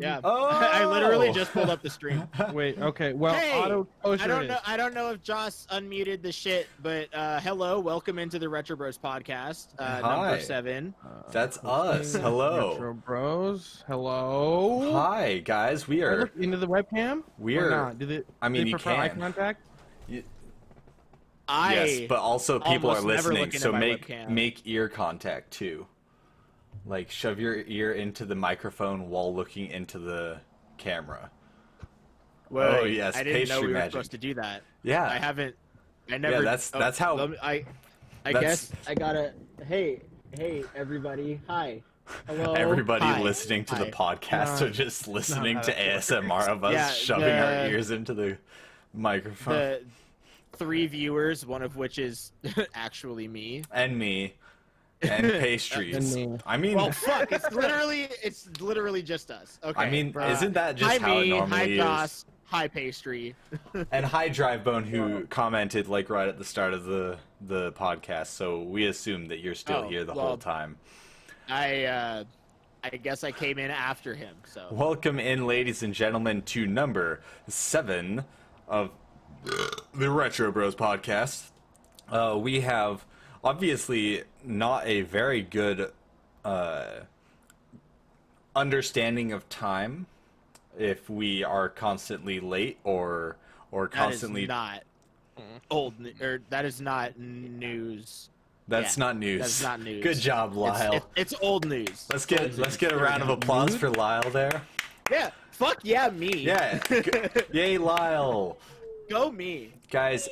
Yeah. Oh. I literally just pulled up the stream. Wait, okay. Well, Hey, auto closure I don't know. is. I don't know if Joss unmuted the shit, but uh, hello, welcome into the Retro Bros podcast, uh, Hi. number seven. Uh, That's us. Hello. Retro Bros. Hello. Hi guys, we are. into the webcam. We are- not? Do they, I mean, do they you prefer eye can. contact? I yes, but also people are listening, so make webcam. make ear contact too. Like shove your ear into the microphone while looking into the camera. Wait, Oh, yes, I didn't know we were magic. supposed to do that. Yeah. I haven't. I never. Yeah, that's- oh, that's how- me- I. I that's- guess I gotta. Hey, hey, everybody! Hi. Hello. Everybody Hi. listening to the podcast No, are just listening how to. ASMR of us Yeah, shoving our ears into the microphone. The three viewers, one of which is actually me. and me. And pastries. I mean, Well, fuck! It's literally, it's literally just us. Okay. I mean, uh, isn't that just hi how me, it hi normally Joss, is? hi pastry. And hi, Drivebone, who commented like right at the start of the the podcast. So we assume that you're still Oh, here the well- whole time. I, uh, I guess I came in after him. So Welcome in, ladies and gentlemen, to number seven of the Retro Bros podcast. Uh, we have obviously not a very good uh, understanding of time if we are constantly late or or that is constantly not old, or that is not news. that's yeah, not news. that's not news. Good job, It's, Lyle. it- it's old news. let's get let's get a round of applause for Lyle there. Yeah, fuck yeah, me. Yeah, yay, Lyle. Go me. Guys,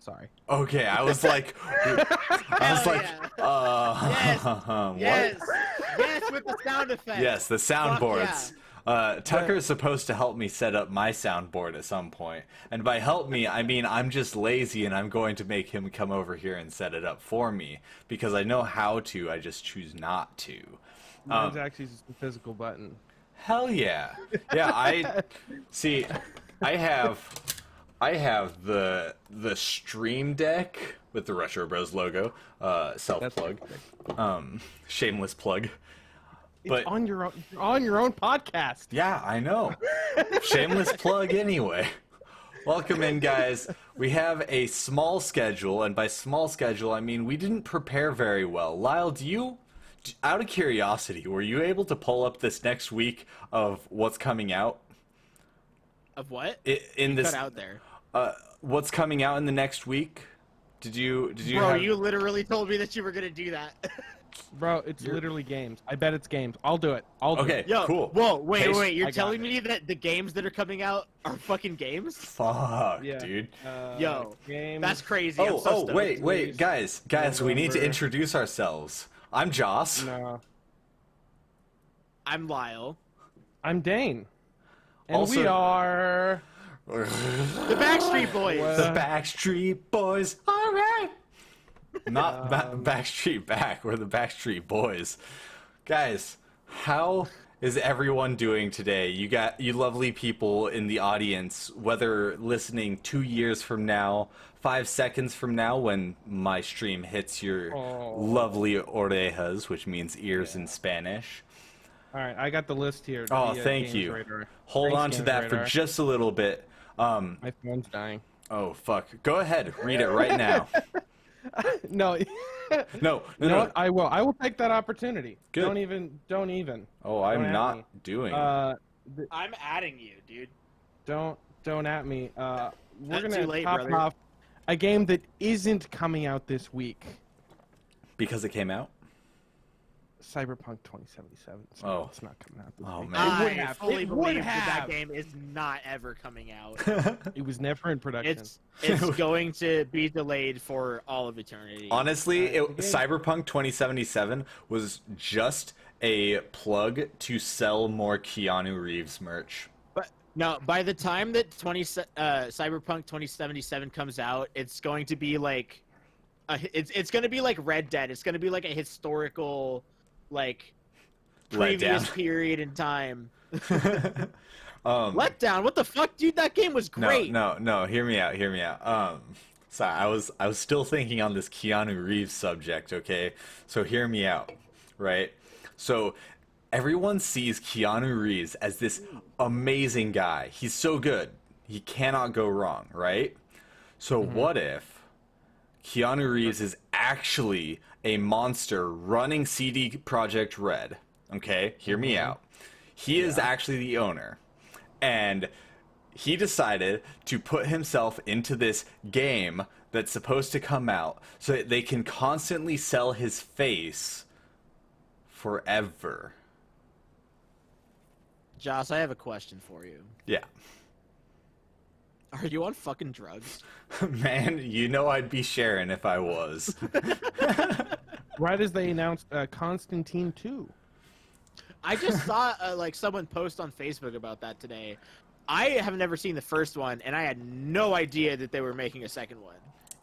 Sorry. Okay, I was like, I was like, yeah. uh, Yes, what? Yes, yes, with the sound effect. Yes, the Fuck soundboards. Uh, Tucker is supposed to help me set up my soundboard at some point, and by help me, I mean I'm just lazy, and I'm going to make him come over here and set it up for me because I know how to. I just choose not to. Mine's Um, actually just a physical button. Hell yeah, yeah. I see. I have, I have the the Stream Deck with the Retro Bros logo. Uh, self plug. Um, shameless plug. It's But- on your own you're on your own podcast. Yeah, I know. Shameless plug anyway. Welcome in, guys. We have a small schedule, and by small schedule, I mean we didn't prepare very well. Lyle, do you, d- out of curiosity, were you able to pull up this next week of what's coming out? Of what? I- In this, Cut out there. Uh, what's coming out in the next week? Did you? Did you? Bro, have... you literally told me that you were gonna do that. Bro, it's literally games. I bet it's games. I'll do it. I'll do Okay. it. Yo, Cool. Whoa, wait, Case- wait. You're I telling me that the games that are coming out are fucking games? Fuck, Yeah. dude. Uh, Yo, games. That's crazy. I'm Oh, so oh, stoked. wait, wait, please. guys, guys, we need to introduce ourselves. I'm Joss. No. I'm Lyle. I'm Dane. And Also- we are The Backstreet Boys. Well- The Backstreet Boys. All right. Not ba- Um, Backstreet Back. We're the Backstreet Boys. Guys, how is everyone doing today? You got you lovely people in the audience, whether listening two years from now, five seconds from now, when my stream hits your Oh. lovely orejas, which means ears in Spanish. All right, I got the list here. Oh, via thank you. Radar. Hold Thanks, on to Games that for just a little bit. Um, My phone's dying. oh fuck. Go ahead, read it right now. No, No, no, you know no. what? I will. I will take that opportunity. Good. Don't even. Don't even. Oh, I'm at not me. doing. Uh, th- I'm adding you, dude. don't don't at me. Uh, we're Not gonna too late, top brother. off a game that isn't coming out this week. because it came out. Cyberpunk 2077. So Oh. it's not coming out this Oh, week. man. It would I have. fully it believe would that have. that game is not ever coming out. It was never in production. It's it's going to be delayed for all of eternity. Honestly, Uh, it, Cyberpunk 2077 was just a plug to sell more Keanu Reeves merch. But no, by the time that 20 uh, Cyberpunk 2077 comes out, it's going to be like a, it's it's going to be like Red Dead. It's going to be like a historical like previous period in time. um, Letdown. What the fuck, dude? That game was great. no, no. no. Hear me out. Hear me out. Um, sorry, I was I was still thinking on this Keanu Reeves subject. Okay, so hear me out. right? So everyone sees Keanu Reeves as this amazing guy. He's so good. He cannot go wrong, right? So what if Keanu Reeves is actually a monster running CD Projekt Red? Okay, hear me mm-hmm. out. He is actually the owner. And he decided to put himself into this game that's supposed to come out so that they can constantly sell his face forever. Joss, I have a question for you. Yeah. Are you on fucking drugs? Man, you know I'd be sharing if I was. Right as they announced uh, Constantine 2. I just saw uh, like someone post on Facebook about that today. I have never seen the first one, and I had no idea that they were making a second one.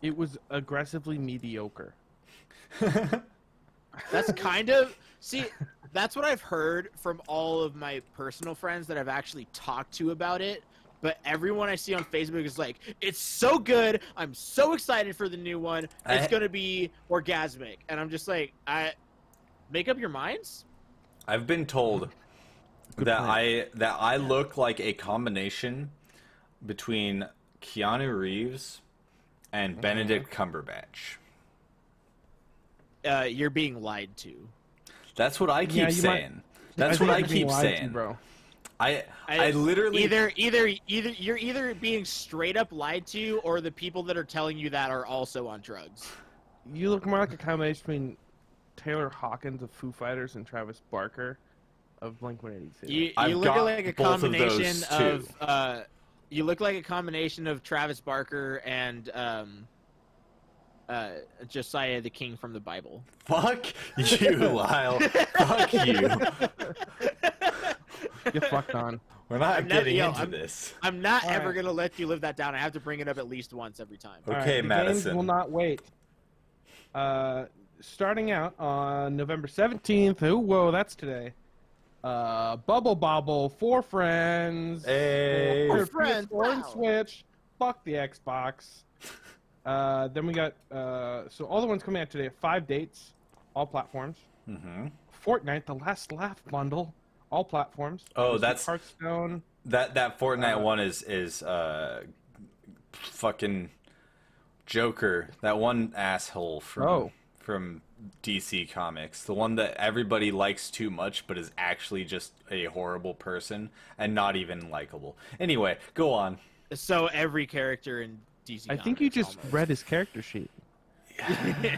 It was aggressively mediocre. That's kind of see. That's what I've heard from all of my personal friends that I've actually talked to about it. But everyone I see on Facebook is like, "It's so good! I'm so excited for the new one. It's I- gonna be orgasmic." And I'm just like, "I make up your minds." I've been told Good that point. I that I look like a combination between Keanu Reeves and Benedict Cumberbatch. Uh, you're being lied to. That's what I keep Yeah, you might- saying. That's think what I keep lied to, saying. bro. I I literally either either either you're either being straight up lied to, or the people that are telling you that are also on drugs. You look more like a combination between Taylor Hawkins of Foo Fighters and Travis Barker of Blink 182. You, you look like a both of combination of, uh, you look like a combination of Travis Barker and um, uh, Josiah the King from the Bible. fuck you, Lyle. fuck you. Get fucked on. We're not I'm getting yo, into I'm- this. I'm not All ever right. gonna let you live that down. I have to bring it up at least once every time. Okay, the Madison. Games will not wait. Uh, starting out on November 17th. Oh, whoa, that's today. Uh, Bubble Bobble, Four Friends. Hey. for Four Friends, PS4 and wow. Switch. Fuck the Xbox. Uh, then we got uh, so all the ones coming out today. Five dates, all platforms. Mm-hmm. Fortnite, the Last Laugh bundle, all platforms. Oh, that's- Hearthstone. That that Fortnite Uh, one is is uh fucking Joker. That one asshole from Oh. from DC Comics. The one that everybody likes too much but is actually just a horrible person and not even likable. Anyway, go on. So every character in DC. I think you just almost. read his character sheet.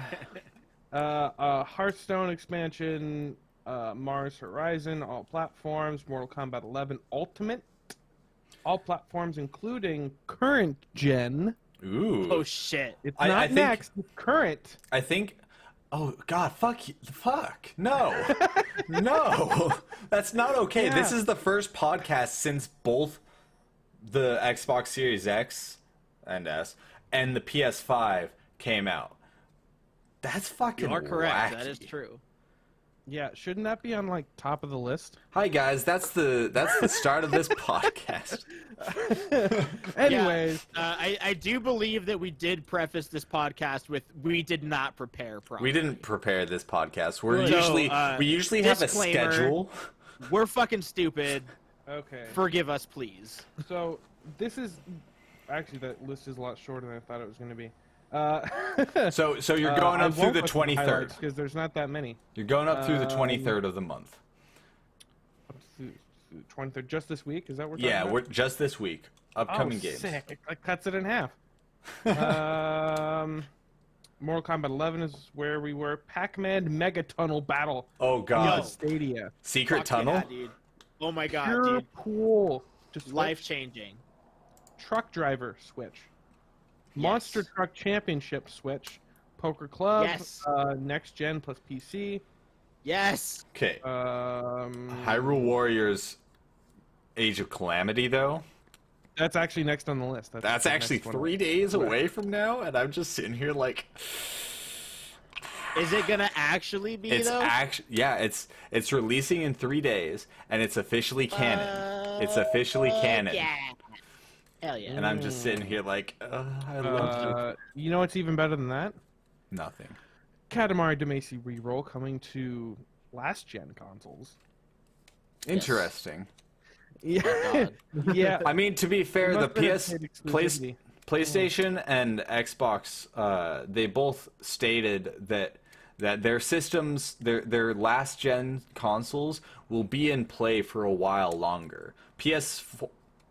Uh, uh, Hearthstone expansion, uh, Mars Horizon, all platforms, Mortal Kombat 11 Ultimate, all platforms, including current gen. Ooh. Oh shit! It's I- not I think- next, it's current. I think. Oh God! Fuck! you- Fuck! No! no! That's not okay. This is the first podcast since both the Xbox Series X and S and the PS5 came out. That's fucking. You are correct. wacky. That is true. Yeah, shouldn't that be on like top of the list? Hi guys. That's the that's the start of this podcast. Anyways, Uh, I, I do believe that we did preface this podcast with we did not prepare properly. We didn't prepare this podcast. We're So, usually uh, we usually have a schedule. We're fucking stupid. okay. Forgive us, please. So this is actually that list is a lot shorter than I thought it was going to be. Uh, So so you're uh, going I up through the twenty third. because there's not that many. You're going up through the Um, twenty third of the month. Twenty third, just this week. Is that what Yeah, talking we're just this week. Upcoming oh, games. Sick. It like, cuts it in half. um, Mortal Kombat 11 is where we were. Pac-Man Mega Tunnel Battle. Oh god. Stadia. Secret Fuck tunnel? yeah, dude. Oh my god, Pure dude. cool. Just Life changing. Truck Driver Switch. Monster Yes. Truck Championship Switch. Poker Club. Yes. Uh, next gen plus PC. Yes. Okay. Um, Hyrule Warriors Age of Calamity though. That's actually next on the list. That's the actually next one. 3 days away from now and I'm just sitting here like Is it gonna actually be it's though? actually yeah, it's it's releasing in 3 days and it's officially canon. it's officially Uh, canon. Yeah. Hell yeah. And I'm just sitting here like uh, I love you. Uh, you know what's even better than that? Nothing. Katamari Damacy reroll coming to last gen consoles. Interesting. Yeah, God. yeah. I mean, to be fair, the must have been a PS paid Play, exclusivity. PlayStation and Xbox, uh, they both stated that that their systems, their their last gen consoles, will be in play for a while longer. PS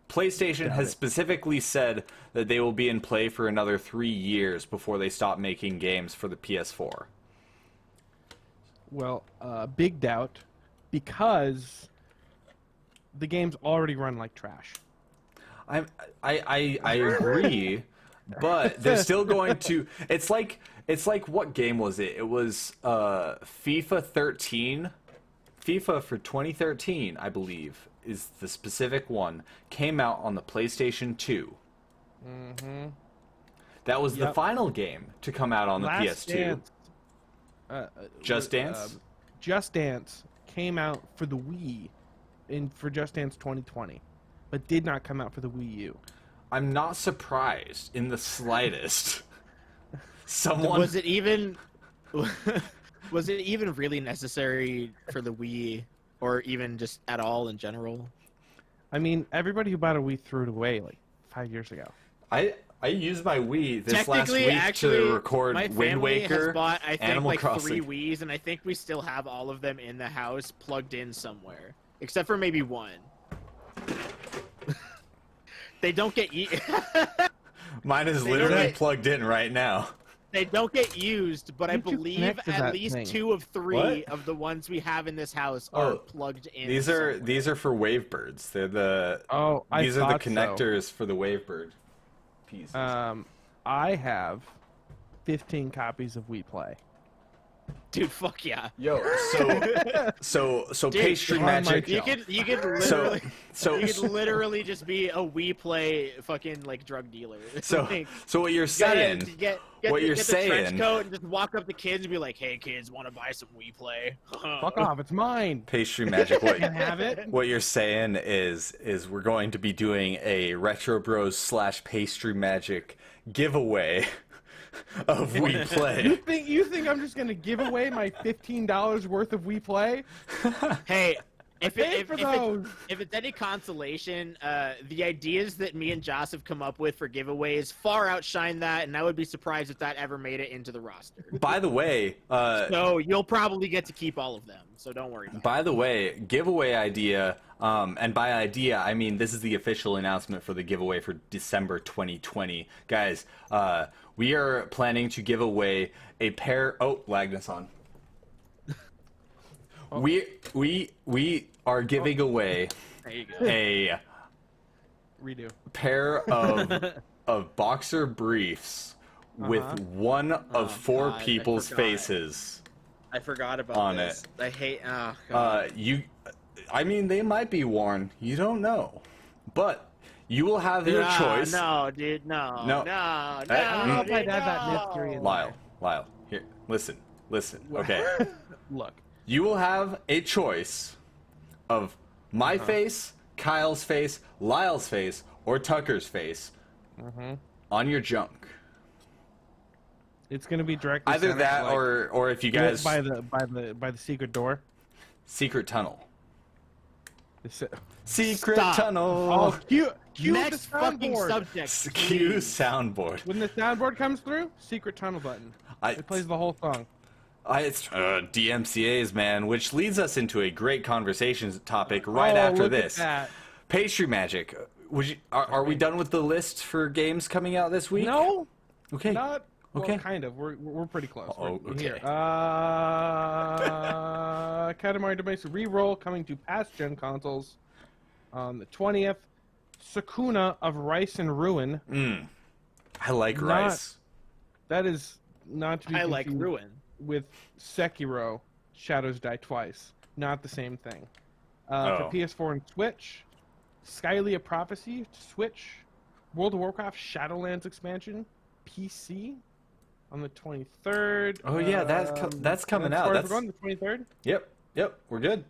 PlayStation has specifically said that they will be in play for another three years before they stop making games for the PS4. Well, uh, big doubt, because the games already run like trash. I I I, I agree, but they're still going to. It's like it's like what game was it? It was uh, FIFA 13, FIFA for 2013, I believe, is the specific one. Came out on the PlayStation 2. Mm-hmm. That was the final game to come out on the Last PS2. Dance, uh, uh, Just Dance? um, Just Dance came out for the Wii, in for Just Dance 2020, but did not come out for the Wii U. I'm not surprised in the slightest. Someone was it even was it even really necessary for the Wii or even just at all in general? I mean, everybody who bought a Wii threw it away like five years ago. I I used my Wii this last week actually, to record my Wind family Waker, has bought I think Animal like Crossing. three Wii's, and I think we still have all of them in the house plugged in somewhere, except for maybe one. they don't get eaten. Mine is They literally get- plugged in right now. They don't get used, but I you believe at least thing? two of three What? of the ones we have in this house are Oh, plugged in. These are somewhere. these are for Wavebirds. They're the Oh, I these are the thought so. connectors for the Wavebird pieces. Um, I have 15 copies of Wii Play. Dude. Fuck yeah. Yo, so so so Dude, pastry magic. You could you could literally so you could literally just be a Wii Play fucking like drug dealer. so Like, so what you're you saying? get, get what the, you're get the trench saying- coat and just walk up to kids and be like, "Hey kids, want to buy some Wii Play?" Fuck off, it's mine. Pastry magic. What Can have it. what you're saying is is we're going to be doing a retro bros slash pastry magic giveaway of We You Play. think you think I'm just gonna give away my fifteen dollars worth of Wii Play? Hey, if it, Pay if, for if, it, those. if it's any consolation, uh, the ideas that me and Joss have come up with for giveaways far outshine that, and I would be surprised if that ever made it into the roster. By the way, uh, So you'll probably get to keep all of them. So don't worry about it. By the way, giveaway idea, um, and by idea, I mean this is the official announcement for the giveaway for December 2020. Guys, uh, we are planning to give away a pair. Oh, Lagnus on. We we we are giving away you go. a Redo. pair of of boxer briefs with Uh-huh. one of Oh, four God, people's forgot. faces. I forgot about On this. I hate. Oh, God. Uh, you, I mean, they might be worn. You don't know, but you will have your Nah, choice. No, dude, no, No. no, no. I don't know if I'd add that mystery in. Lyle, Lyle, here, listen, listen. Okay, Look, you will have a choice of my Uh-huh. face, Kyle's face, Lyle's face, or Tucker's face Mm-hmm. on your junk. it's gonna be directly Either centered, that, like, or or if you guys by the by the by the secret door. secret tunnel, It's- secret Stop. tunnel. Oh, cue, cue the Next fucking soundboard. subject. Cue soundboard. When the soundboard comes through, secret tunnel button. I, It plays the whole song. I, it's uh, DMCA's, man, which leads us into a great conversation topic right Oh, after look at this. that. Pastry Magic. Would you, are, are we done with the list for games coming out this week? No, Okay. not. Well, Okay. kind of. We're we're pretty close. Oh, We're okay. Here. Uh, Katamari Damacy reroll coming to past gen consoles on the twentieth. Sakuna of Rice and Ruin. Mm. I like Not- rice. That is not to be I like ruin. with Sekiro Shadows Die Twice. Not the same thing. Uh, Oh. For PS4 and Switch, Skylia Prophecy, Switch, World of Warcraft Shadowlands expansion, PC on the 23rd. Oh, yeah, that's co- Um, that's coming out. far That's- going, the 23rd. Yep. Yep. We're good.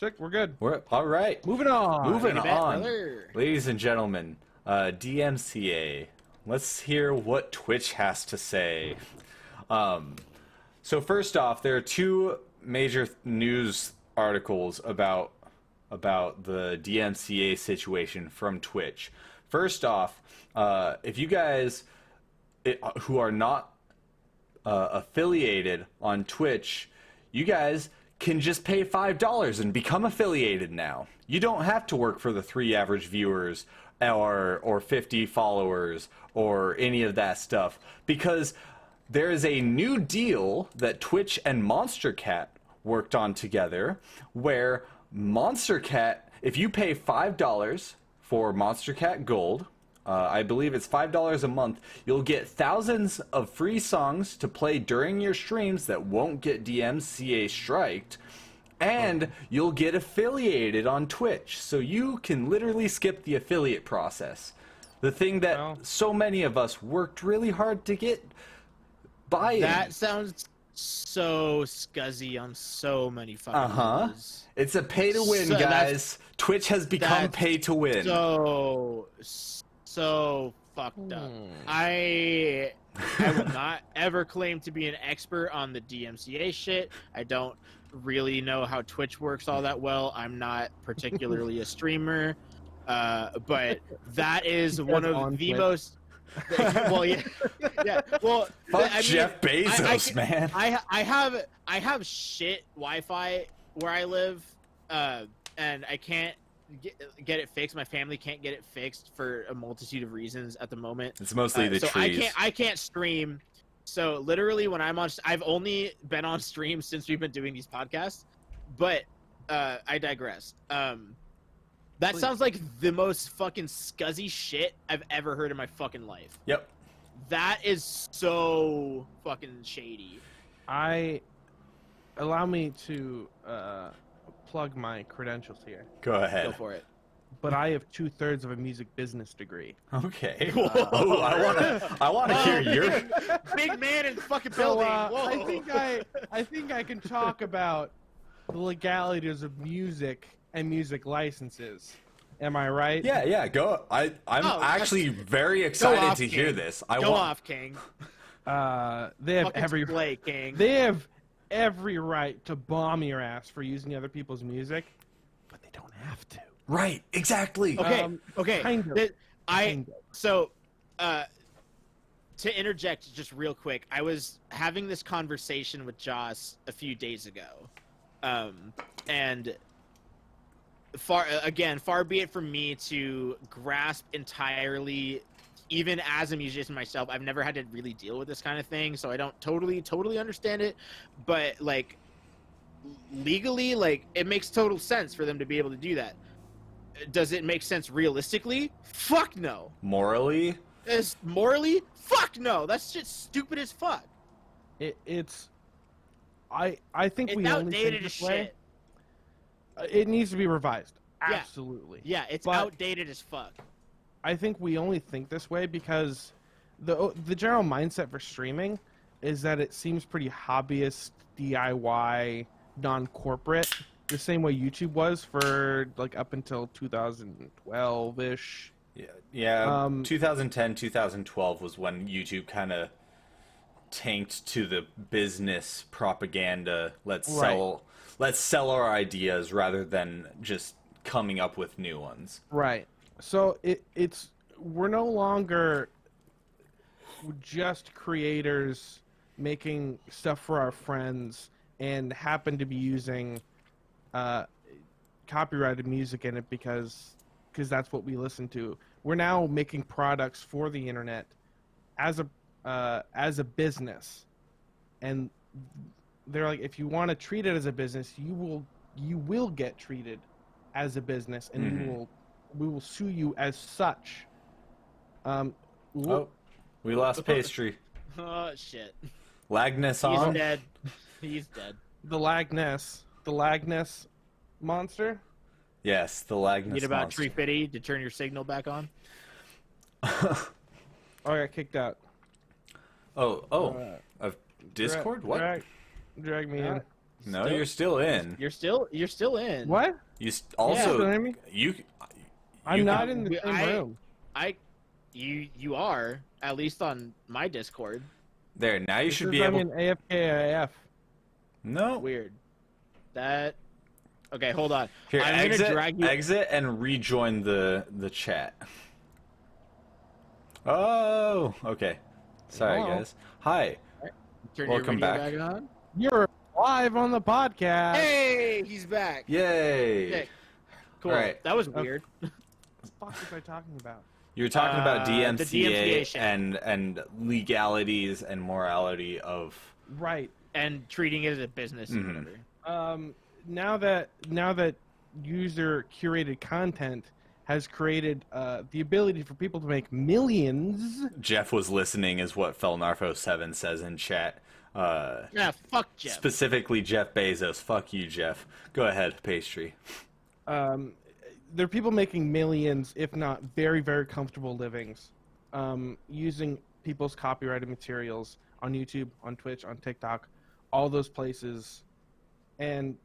Sick, we're good. We're all right. Moving on. Moving bet, on. brother. Ladies and gentlemen, uh, DMCA. Let's hear what Twitch has to say. Um, so first off, there are two major th- news articles about about the DMCA situation from Twitch. First off, uh, if you guys it, who are not uh, affiliated on Twitch, you guys can just pay five dollars and become affiliated now. You don't have to work for the three average viewers or or 50 followers or any of that stuff because there is a new deal that Twitch and Monstercat worked on together where Monstercat if you pay $5 for Monstercat Gold uh, I believe it's $5 a month. You'll get thousands of free songs to play during your streams that won't get DMCA striked. And you'll get affiliated on Twitch. So you can literally skip the affiliate process. The thing that Well- so many of us worked really hard to get by. That sounds so scuzzy on so many fucking Uh-huh. It's a pay to win, So guys. Twitch has become pay to win. So so fucked up. Hmm. I I will not ever claim to be an expert on the DMCA shit. I don't really know how Twitch works all that well. I'm not particularly a streamer. Uh, but that is one of the Twitch. most well yeah yeah well Fuck I mean, Jeff Bezos, I- I man. I I have I have shit Wi-Fi where I live, uh, and I can't get, get it fixed. My family can't get it fixed for a multitude of reasons at the moment. it's mostly Uh, the so trees. I can't I can't stream. So literally, when I'm on, I've only been on stream since we've been doing these podcasts. But uh, I digress. Um, that Please. sounds like the most fucking scuzzy shit I've ever heard in my fucking life. Yep. That is so fucking shady. I allow me to uh, plug my credentials here, Go ahead. Go for it. but I have two thirds of a music business degree. Okay. Whoa. Oh, I want to. I want to hear your. big man in the fucking So building. uh, Whoa. I think I I think I can talk about the legalities of music and music licenses. Am I right? Yeah, yeah. Go. I. I'm Oh, actually very excited off, to hear this. I want Go want. off, King. Uh, they have Fucking every play, King. they have every right to bomb your ass for using other people's music, but they don't have to. Right. Exactly. Okay, Um, okay. kind of. Th- I Kind of. so uh to interject just real quick, I was having this conversation with Joss a few days ago. Um and far again, far be it from me to grasp entirely even as a musician myself, I've never had to really deal with this kind of thing, so I don't totally totally understand it, but like legally like it makes total sense for them to be able to do that does it make sense realistically? Fuck no. Morally, Is morally? Fuck no. That's just stupid as fuck. it, it's. I I think It's we only think outdated as this way. shit. Uh, It needs to be revised. Yeah. Absolutely. Yeah, it's But- outdated as fuck. I think we only think this way because the the general mindset for streaming is that it seems pretty hobbyist, DIY, non-corporate, the same way YouTube was for like up until 2012 ish. Yeah. Yeah. Um, 2010, 2012 was when YouTube kind of tanked to the business propaganda. Let's Right. sell. Let's sell our ideas rather than just coming up with new ones. Right. So it it's we're no longer just creators making stuff for our friends and happen to be using uh, copyrighted music in it because because that's what we listen to. We're now making products for the internet as a uh, as a business, and they're like, if you want to treat it as a business, you will you will get treated as a business, and Mhm. we will we will sue you as such. Um, wh- Oh, we lost pastry. Oh shit. Lagness on. He's on. dead. He's dead. the Lagness, the Lagness monster. Yes, the Lagness monster. Need about monster. tree fitty to turn your signal back on. Oh, I got kicked out. oh, oh, Uh, of Discord? What? Drag, drag me in. No, Still- you're still in. You're still you're still in. What? You s- also still hear me? you. I'm you not can- in the same I- room. I you you are at least on my Discord. There now. You This should is- be I'm able. in AFKIF. No, Weird. that. Okay, hold on. Here, I'm exit, gonna drag you. exit, and rejoin the the chat. Oh, okay. Sorry, Hello. guys. Hi. Turn welcome your back. back. on. You're live on the podcast. Hey, he's back. Yay! Okay. Cool. Alright. That was weird. What the fuck was I talking about? You were talking about Uh, the DMCA, DMCA and and legalities and morality of. Right. and treating it as a business Mhm. and whatever. Um, now that now that user curated content has created uh, the ability for people to make millions. Jeff was listening, is what Felnarfo Seven says in chat. Uh, Yeah, fuck Jeff. Specifically, Jeff Bezos. Fuck you, Jeff. Go ahead, pastry. Um, there are people making millions, if not very, very comfortable livings, um, using people's copyrighted materials on YouTube, on Twitch, on TikTok, all those places, and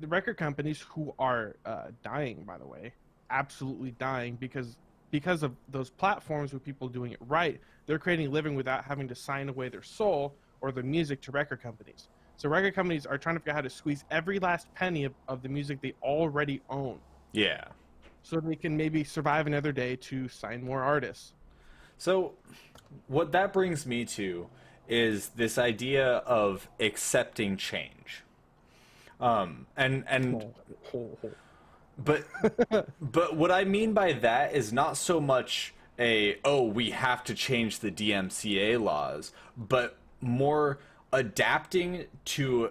the record companies who are uh, dying, by the way, absolutely dying because because of those platforms with people doing it right, they're creating a living without having to sign away their soul or their music to record companies. So record companies are trying to figure out how to squeeze every last penny of, of the music they already own Yeah. so they can maybe survive another day to sign more artists. So, what that brings me to is this idea of accepting change. Um, and and but but what I mean by that is not so much a oh we have to change the DMCA laws, but more adapting to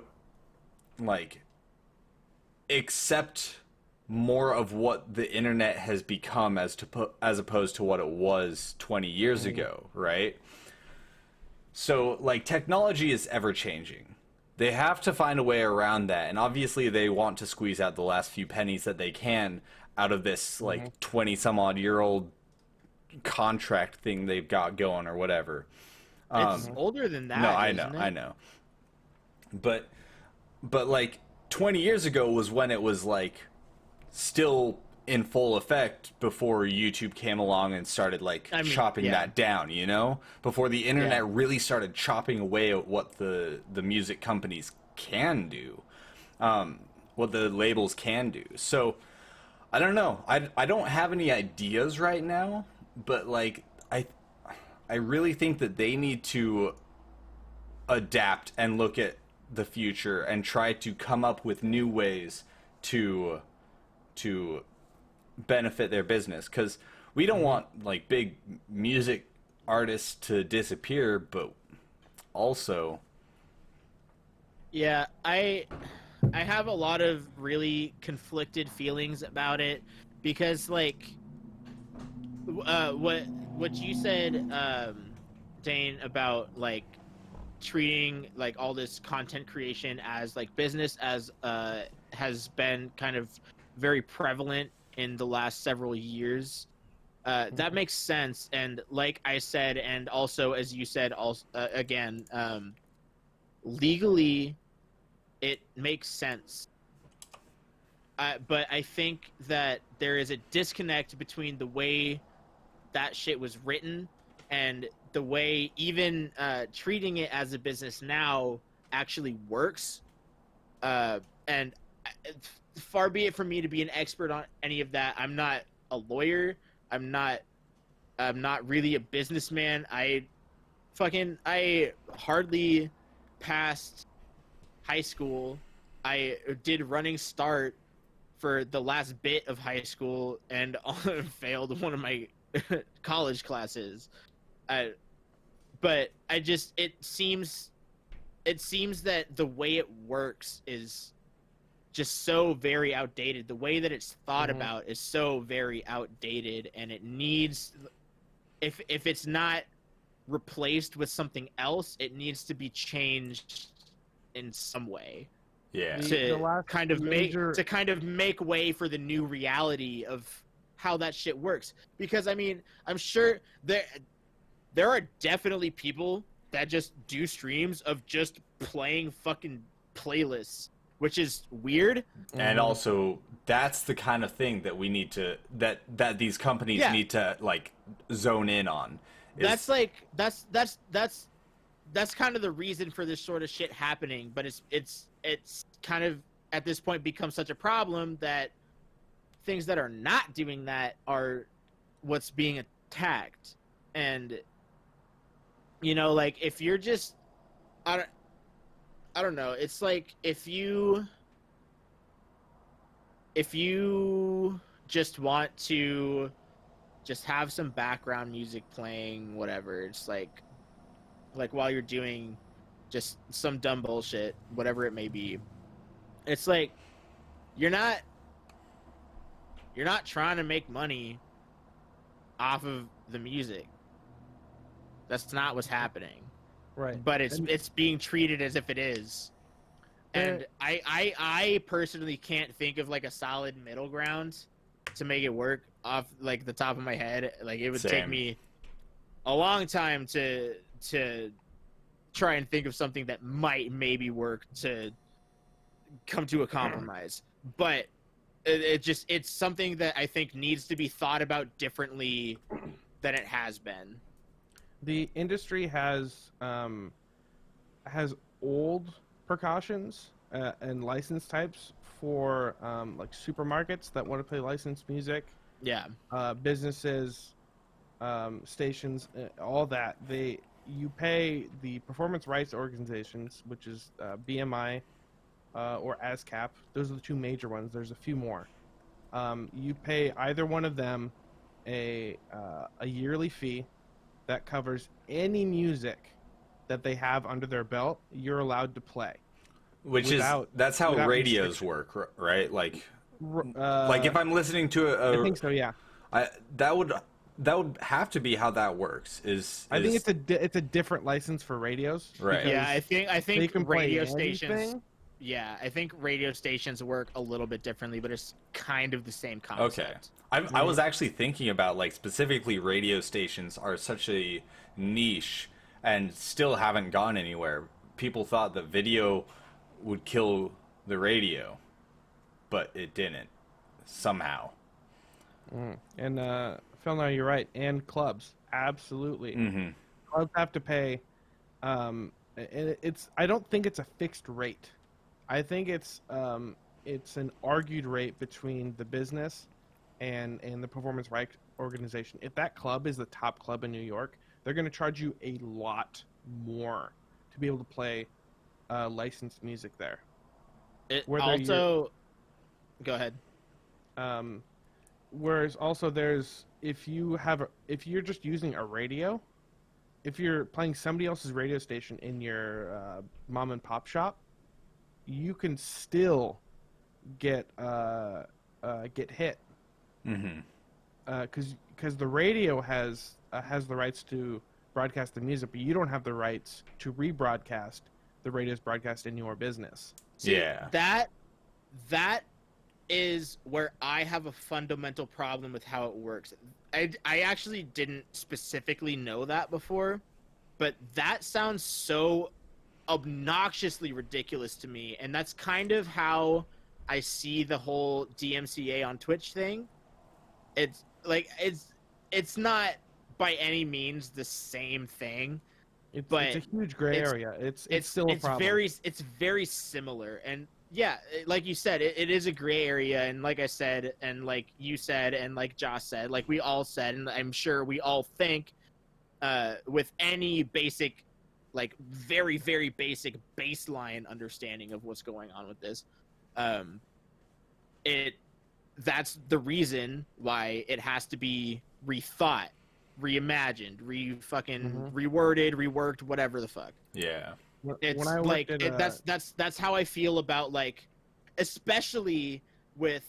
like accept more of what the internet has become as to po- as opposed to what it was 20 years ago, right? So like technology is ever changing. They have to find a way around that and obviously they want to squeeze out the last few pennies that they can out of this like 20 some odd year old contract thing they've got going or whatever. it's older than that. Um, no, I know? I know. But but like 20 years ago was when it was like still in full effect before YouTube came along and started like I mean, chopping yeah. that down, you know? Before the internet Yeah. really started chopping away at what the the music companies can do. Um what the labels can do. So I don't know. I I don't have any ideas right now, but like I I really think that they need to adapt and look at the future and try to come up with new ways to to benefit their business cuz we don't want like big music artists to disappear but also Yeah, I I have a lot of really conflicted feelings about it because like uh what what you said um Dane about like treating like all this content creation as like business as uh has been kind of very prevalent in the last several years. Uh, that makes sense. And like i said and also as you said also uh, again um, legally it makes sense. Uh, but i think that there is a disconnect between the way that shit was written and the way even uh, treating it as a business now actually works. Uh, and uh, far be it from me to be an expert on any of that. I'm not a lawyer. I'm not i'm not really a businessman. I fucking i hardly passed high school. I did running start for the last bit of high school and failed one of my college classes. I, but i just it seems it seems that the way it works is just so very outdated. The way that it's thought Mhm. about is so very outdated and it needs if if it's not replaced with something else it needs to be changed in some way. Yeah. The- to the last kind of major- make to kind of make way for the new reality of how that shit works. Because i mean i'm sure there there are definitely people that just do streams of just playing fucking playlists which is weird and Mhm. also that's the kind of thing that we need to that that these companies Yeah. need to like zone in on is- that's like that's that's that's that's kind of the reason for this sort of shit happening but it's it's it's kind of at this point become such a problem that things that are not doing that are what's being attacked and you know like if you're just i don't i don't know. It's like if you if you just want to just have some background music playing whatever it's like like while you're doing just some dumb bullshit whatever it may be it's like you're not you're not trying to make money off of the music. That's not what's happening Right. but it's And- it's being treated as if it is. And I, I i personally can't think of like a solid middle ground to make it work off like the top of my head. Like it would take me a long time to to try and think of something that might maybe work to come to a compromise. But it, it just it's something that i think needs to be thought about differently than it has been the industry has um, has old precautions uh, and license types for um, like supermarkets that want to play licensed music, yeah uh, businesses, um, stations, uh, all that. They you pay the performance rights organizations, which is uh, BMI uh, or ASCAP. Those are the two major ones. There's a few more. Um, you pay either one of them a uh, a yearly fee that covers any music that they have under their belt. You're allowed to play. Which Without- is that's how radios work, right? Like Uh, like if I'm listening to a, I a think so, yeah. I, that would that would have to be how that works. Is, I think it's a di- it's a different license for radios. Right. yeah i think i they think can play radio stations anything. Yeah, I think radio stations work a little bit differently, but it's kind of the same concept. Okay. I, I was actually thinking about like specifically radio stations are such a niche and still haven't gone anywhere. People thought that video would kill the radio, but it didn't somehow. Mm. And uh, Phil, no, you're right. And clubs, absolutely. hmm Clubs have to pay. Um, and it- it's I don't think it's a fixed rate. I think it's um, it's an argued rate between the business and and the performance rights organization. If that club is the top club in New York, they're going to charge you a lot more to be able to play uh, licensed music there. It Whether also, go ahead. Um, whereas also there's if you have a, if you're just using a radio, if you're playing somebody else's radio station in your uh, mom and pop shop, you can still get uh, uh, get hit because because the radio has uh, has the rights to broadcast the music, but you don't have the rights to rebroadcast the radio's broadcast in your business. See, Yeah. That that is where I have a fundamental problem with how it works. I I actually didn't specifically know that before, but that sounds so obnoxiously ridiculous to me, and that's kind of how I see the whole DMCA on Twitch thing. It's like it's it's not by any means the same thing It's, But it's a huge gray it's- area. It's it's, it's still a it's problem. very it's very similar and yeah it- like you said it, it is a gray area and like i said and like you said and like josh said like we all said and i'm sure we all think uh with any basic like very very basic baseline understanding of what's going on with this um it that's the reason why it has to be rethought reimagined re fucking Mhm. reworded reworked whatever the fuck Yeah. When- it's when I worked like at, it, uh, that's that's that's how I feel about like, especially with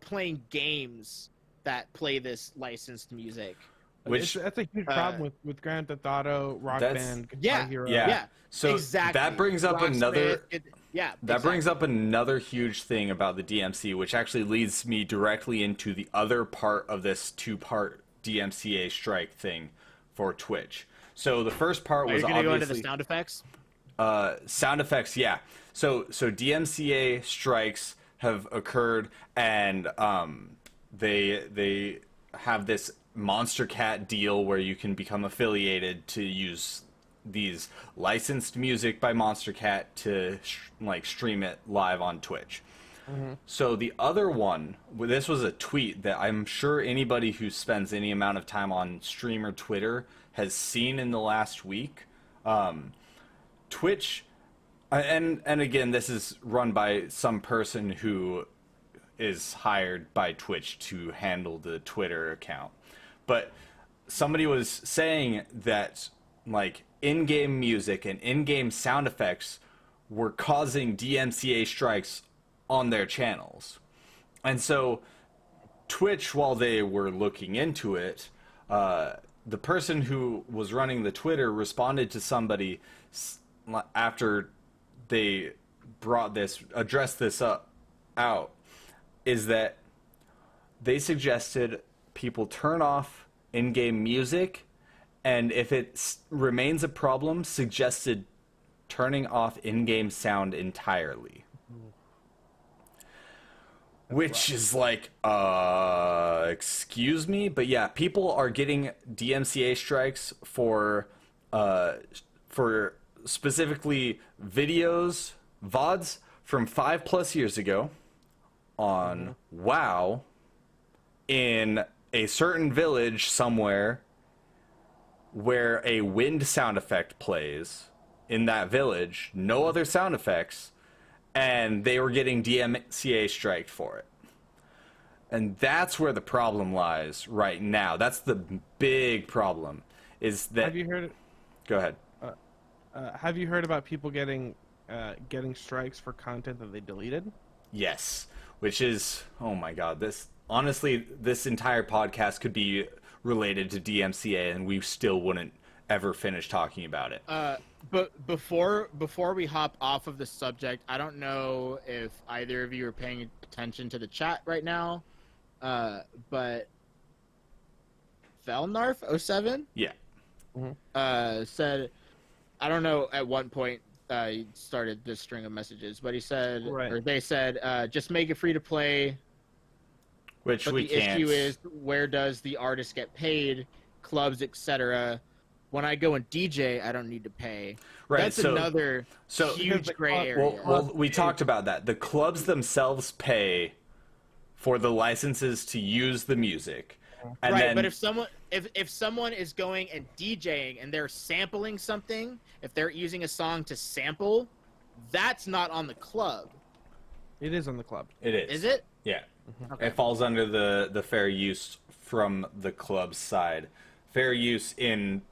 playing games that play this licensed music. Which- it's, that's a huge uh, problem with with Grand Theft Auto, Rock Band, Guitar Yeah, Hero. Yeah. Yeah, So exactly. that brings up Rocksmith, another it- yeah, That brings up another huge thing about the DMC, which actually leads me directly into the other part of this two-part DMCA strike thing for Twitch. So the first part was Are was you gonna go into the sound effects? uh, sound effects. Yeah. So so DMCA strikes have occurred, and um, they they have this Monstercat deal where you can become affiliated to use these licensed music by Monstercat to sh- like stream it live on Twitch. So the other one, this was a tweet that I'm sure anybody who spends any amount of time on stream or Twitter has seen in the last week. Um, Twitch, and and again, this is run by some person who is hired by Twitch to handle the Twitter account, but somebody was saying that like in-game music and in-game sound effects were causing DMCA strikes on their channels. And so Twitch, while they were looking into it, uh, the person who was running the Twitter responded to somebody after they brought this, addressed this up out, is that they suggested people turn off in-game music, and if it s- remains a problem, suggested turning off in-game sound entirely. Which is like, uh, excuse me, but yeah, people are getting DMCA strikes for, uh, for specifically videos, VODs from five plus years ago on WoW in a certain village somewhere where a wind sound effect plays in that village, no other sound effects, and they were getting DMCA striked for it. And that's where the problem lies right now. That's the big problem. Is that Have you heard? go ahead? Uh, have you heard about people getting uh, getting strikes for content that they deleted? Yes, which is oh my god, this honestly this entire podcast could be related to DMCA and we still wouldn't ever finish talking about it. Uh, but before before we hop off of the subject, I don't know if either of you are paying attention to the chat right now, uh, but Felnarf07 Yeah. uh, said, I don't know at one point uh, he started this string of messages, but he said, Right. or they said, uh, just make it free to play. Which But we the can't. issue is, where does the artist get paid? Clubs, etc. When I go and DJ, I don't need to pay. Right, That's so- another so- huge gray area. well, well, we talked about that. The clubs themselves pay for the licenses to use the music. And right, then but if someone if if someone is going and DJing and they're sampling something, if they're using a song to sample, that's not on the club, It is on the club. it is. is it? Yeah. Okay. It falls under the the fair use from the club's side. Fair use in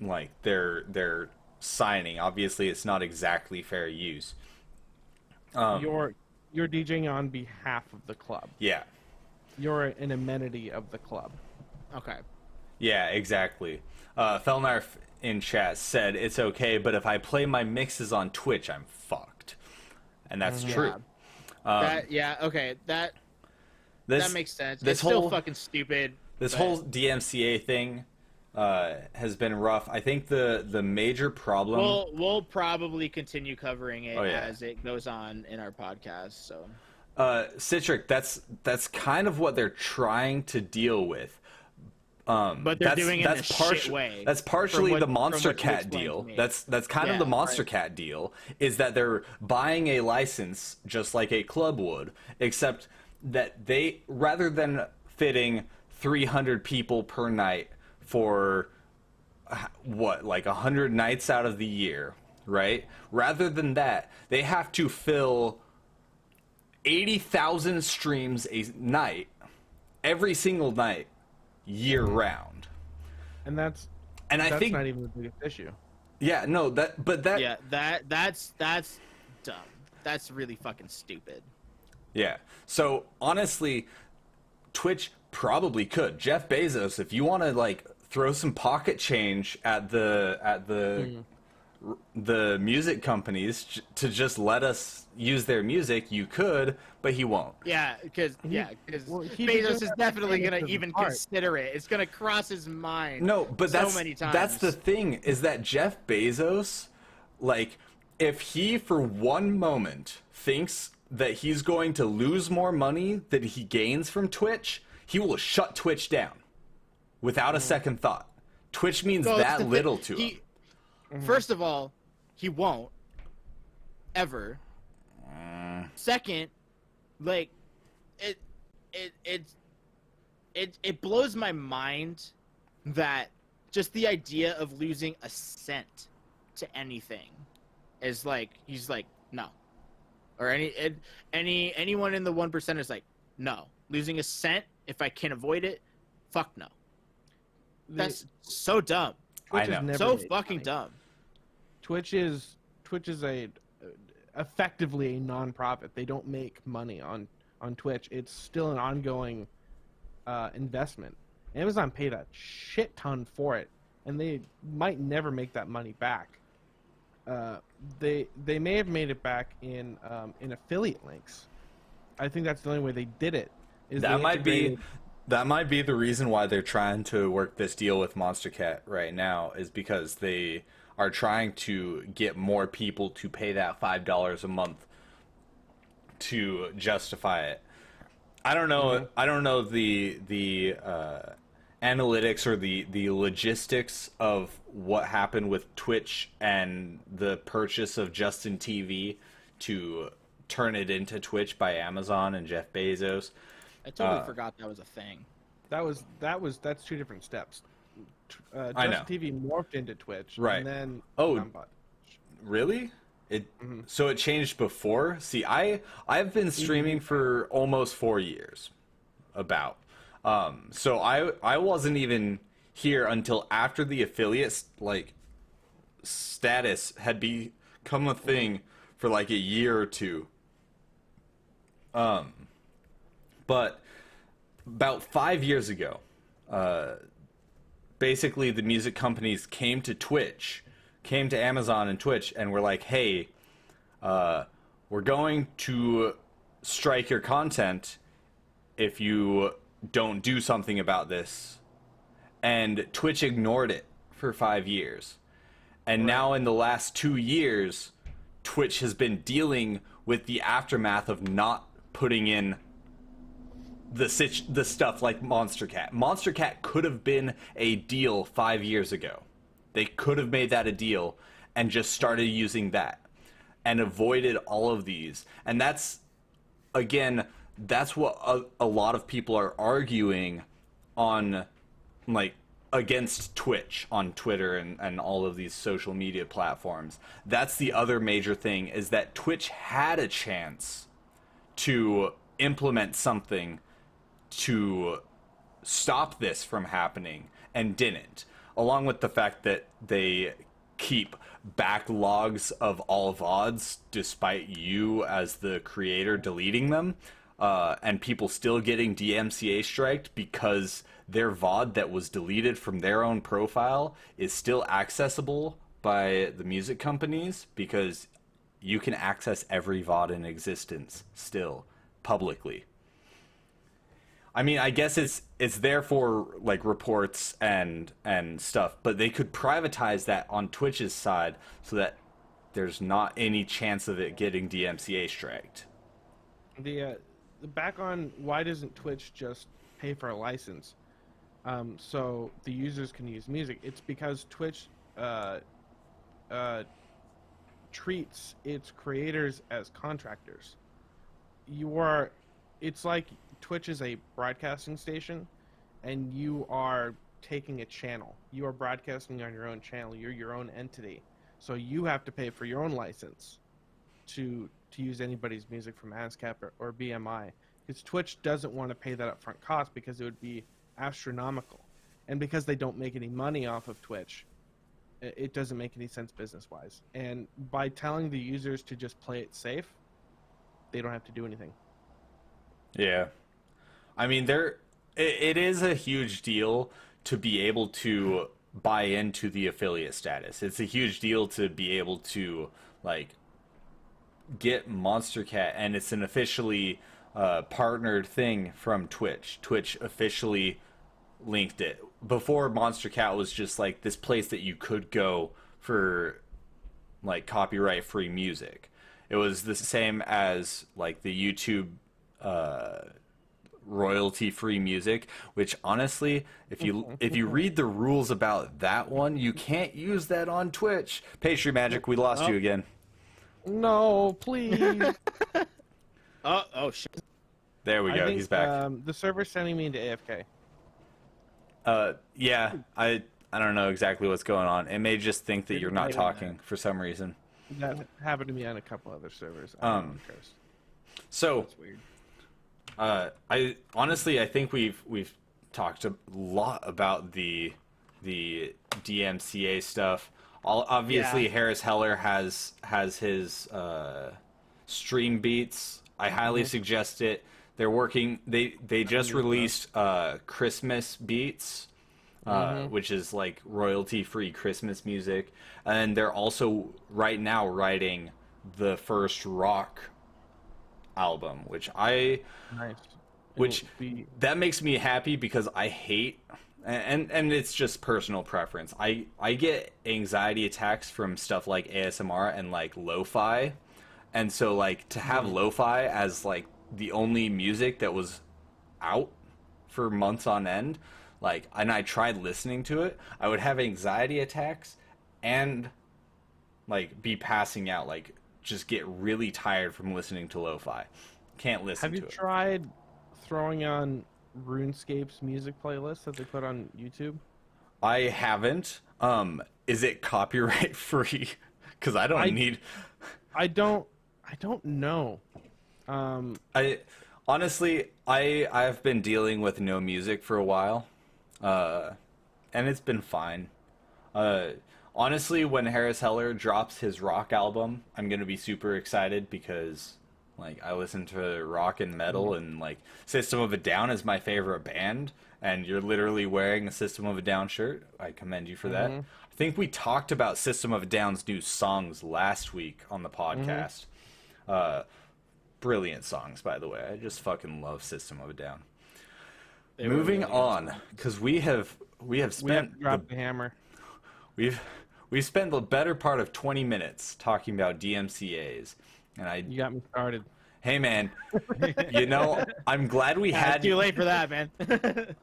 like their their signing. Obviously, it's not exactly fair use. Um, you're you're DJing on behalf of the club. yeah. You're an amenity of the club. Okay. Yeah, exactly. Uh, Felnarf in chat said it's okay, but if I play my mixes on Twitch, I'm fucked, and that's true. Um, that yeah, okay. That this that makes sense. this it's still whole- fucking stupid. this but- whole DMCA thing uh, has been rough. I think the the major problem. We'll we'll probably continue covering it Oh, yeah. as it goes on in our podcast. So uh, Citric, that's that's kind of what they're trying to deal with. Um, But they're that's, doing it in a shit way, That's partially what- the Monstercat deal. That's that's kind of the Monster right. Cat deal. Is that they're buying a license just like a club would, except that they rather than fitting 300 people per night for uh, what like 100 nights out of the year, right? Rather than that, they have to fill 80,000 streams a night every single night year round. And that's And I that's think not even the biggest issue. yeah, no, that but that yeah, that that's that's dumb. That's really fucking stupid. Yeah. So honestly, Twitch probably could. Jeff Bezos, if you want to like throw some pocket change at the at the r- the music companies j- to just let us use their music, you could, but he won't. Yeah, because yeah, because well, Bezos is definitely gonna even part. consider it. It's gonna cross his mind. No, but so that's many times. that's the thing is that Jeff Bezos, like, if he for one moment thinks that he's going to lose more money than he gains from Twitch, he will shut Twitch down without a second thought. Twitch means Well, that little to he- him. First of all, he won't ever. Mm. Second, like it it it it it blows my mind that just the idea of losing a cent to anything is like he's like no or any any anyone in the one percent is like no losing a cent if i can avoid it fuck no The- that's so dumb I Twitch has know. never so fucking money. dumb Twitch is Twitch is a effectively a nonprofit. They don't make money on on Twitch. It's still an ongoing uh, investment. Amazon paid a shit ton for it, and they might never make that money back. Uh, they they may have made it back in um, in affiliate links. I think that's the only way they did it. Is that might be that might be the reason why they're trying to work this deal with Monstercat right now is because they are trying to get more people to pay that five dollars a month to justify it. I don't know. I don't know the the uh, analytics or the the logistics of what happened with Twitch and the purchase of Justin TV to turn it into Twitch by Amazon and Jeff Bezos. i totally Uh, forgot that was a thing that was that was that's two different steps. Uh, I Justin TV morphed into Twitch, Right. And then Oh. Really? It Mhm. so it changed before. See, I I've been streaming for almost four years, about. Um, so I I wasn't even here until after the affiliate like status had become a thing for like a year or two. Um, but about five years ago, uh, basically the music companies came to Twitch, came to Amazon and Twitch, and were like, "Hey, uh, we're going to strike your content if you don't do something about this." And Twitch ignored it for five years, and now in the last two years, Twitch has been dealing with the aftermath of not putting in the sit- the stuff like Monstercat. Monster Cat could have been a deal five years ago. They could have made that a deal and just started using that and avoided all of these. And that's again, that's what a, a lot of people are arguing on like against Twitch on Twitter and, and all of these social media platforms. That's the other major thing is that Twitch had a chance to implement something to stop this from happening and didn't. Along with the fact that they keep backlogs of all VODs despite you as the creator deleting them. Uh, and people still getting DMCA striked because their VOD that was deleted from their own profile is still accessible by the music companies because you can access every VOD in existence still publicly. I mean, I guess it's it's there for like reports and and stuff, but they could privatize that on Twitch's side so that there's not any chance of it getting DMCA striked. the uh, back on why doesn't Twitch just pay for a license um, so the users can use music? It's because Twitch uh, uh, treats its creators as contractors. You are, it's like Twitch is a broadcasting station, and you are taking a channel. You are broadcasting on your own channel. You're your own entity, so you have to pay for your own license to to use anybody's music from ASCAP or, or BMI because Twitch doesn't want to pay that upfront cost because it would be astronomical, and because they don't make any money off of Twitch, it, it doesn't make any sense business wise. And by telling the users to just play it safe, they don't have to do anything. Yeah. I mean, there it, it is a huge deal to be able to buy into the affiliate status. It's a huge deal to be able to like get Monstercat and it's an officially uh, partnered thing from Twitch. Twitch officially linked it. Before Monstercat was just like this place that you could go for like copyright free music. It was the same as like the YouTube uh, royalty free music, which honestly, if you if you read the rules about that one, you can't use that on Twitch. Pastry Magic, we lost you again. No, please. Oh, oh shit. There we I go. think, He's back. Um, the server's sending me into AFK. Uh, yeah, I I don't know exactly what's going on. It may just think that Maybe you're not later than talking for some reason. That happened to me on a couple other servers. I Um. So, That's weird. uh, I honestly I think we've we've talked a lot about the the DMCA stuff. All obviously Yeah. Harris Heller has has his uh, stream beats. I highly suggest it. They're working. They they just released uh, Christmas beats, uh, Mhm. which is like royalty free Christmas music, and they're also right now writing the first rock album, which I Nice. which- be that makes me happy because I hate and and it's just personal preference. I I get anxiety attacks from stuff like ASMR and like lo-fi. And so like to have mm-hmm. lo-fi as like the only music that was out for months on end, like and I tried listening to it, I would have anxiety attacks and like be passing out like just get really tired from listening to lo-fi. Can't listen Have you it. tried throwing on RuneScape's music playlist that they put on YouTube? I haven't. Um, is it copyright free? Because I don't I- need. I don't. I don't know. Um, I honestly, I I've been dealing with no music for a while, uh, and it's been fine. Uh, honestly, when Harris Heller drops his rock album, I'm gonna be super excited because like I listen to rock and metal, and like System of a Down is my favorite band. And you're literally wearing a System of a Down shirt. I commend you for that. Mhm. I think we talked about System of a Down's new songs last week on the podcast. Uh, brilliant songs, by the way. I just fucking love System of a Down. They Moving really on, because we have we have we have spent to drop the, the hammer. we've we've spent the better part of 20 minutes talking about DMCA's, and I You got me started. hey man, you know I'm glad we Yeah, had it's too late for that, man.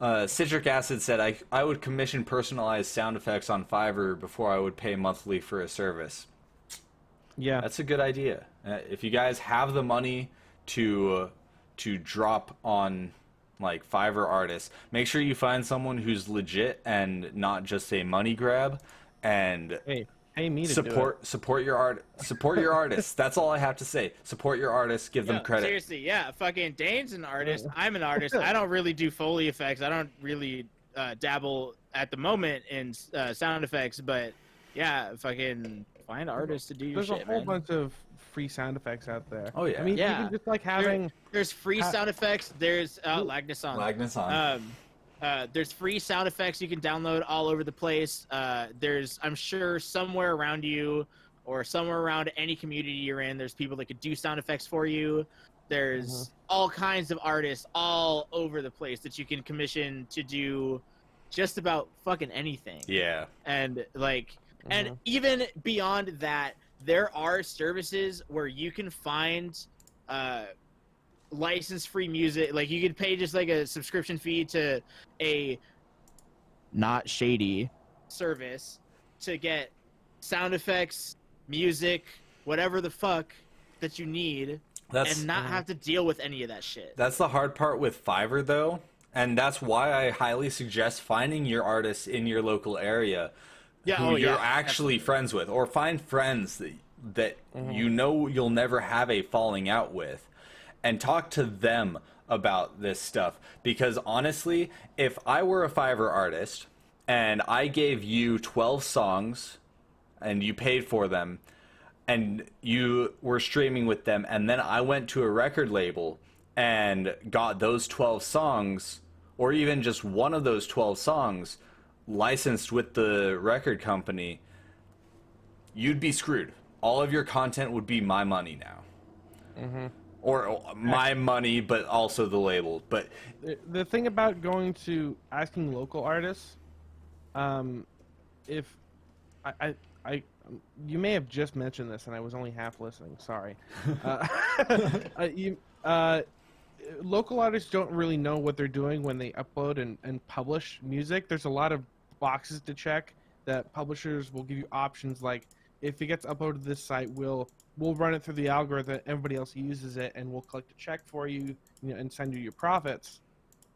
Uh, Citric Acid said I I would commission personalized sound effects on Fiverr before I would pay monthly for a service. Yeah. That's a good idea. Uh, if you guys have the money to uh, to drop on like Fiverr artists, make sure you find someone who's legit and not just a money grab. And hey, pay me to support support your art support your artists. That's all I have to say. Support your artists. Give Yeah, them credit. Seriously, yeah. Fucking Dane's an artist. I'm an artist. I don't really do Foley effects. I don't really uh, dabble at the moment in uh, sound effects, but yeah, fucking find artists to do do it. your There's shit, a whole man. bunch of free sound effects out there. Oh, yeah. I mean, Yeah. even just like having. There's free Ha- sound effects. There's uh, Lagnus on. Um, uh, there's free sound effects you can download all over the place. Uh, there's, I'm sure, somewhere around you or somewhere around any community you're in, there's people that could do sound effects for you. There's Mhm. all kinds of artists all over the place that you can commission to do just about fucking anything. yeah. And like, and Mhm. even beyond that, there are services where you can find uh, license free music. Like you could pay just like a subscription fee to a not shady service to get sound effects, music, whatever the fuck that you need, That's and not Mhm. have to deal with any of that shit. That's the hard part with Fiverr, though, and that's why I highly suggest finding your artists in your local area Yeah, who oh, you're yeah, actually friends with, or find friends that, that you know you'll never have a falling out with, and talk to them about this stuff. Because honestly, if I were a Fiverr artist and I gave you 12 songs and you paid for them, and you were streaming with them and then I went to a record label and got those 12 songs or even just one of those 12 songs licensed with the record company you'd be screwed all of your content would be my money now Mhm. Or uh, my money but also the label but The, thing about going to asking local artists, um, if I, I, I, you may have just mentioned this and I was only half listening. Sorry. uh, uh, you, uh, local artists don't really know what they're doing when they upload and, and publish music. There's a lot of boxes to check that publishers will give you options like if it gets uploaded to this site, we'll we'll run it through the algorithm. Everybody else uses it, and we'll collect a check for you, you know, and send you your profits.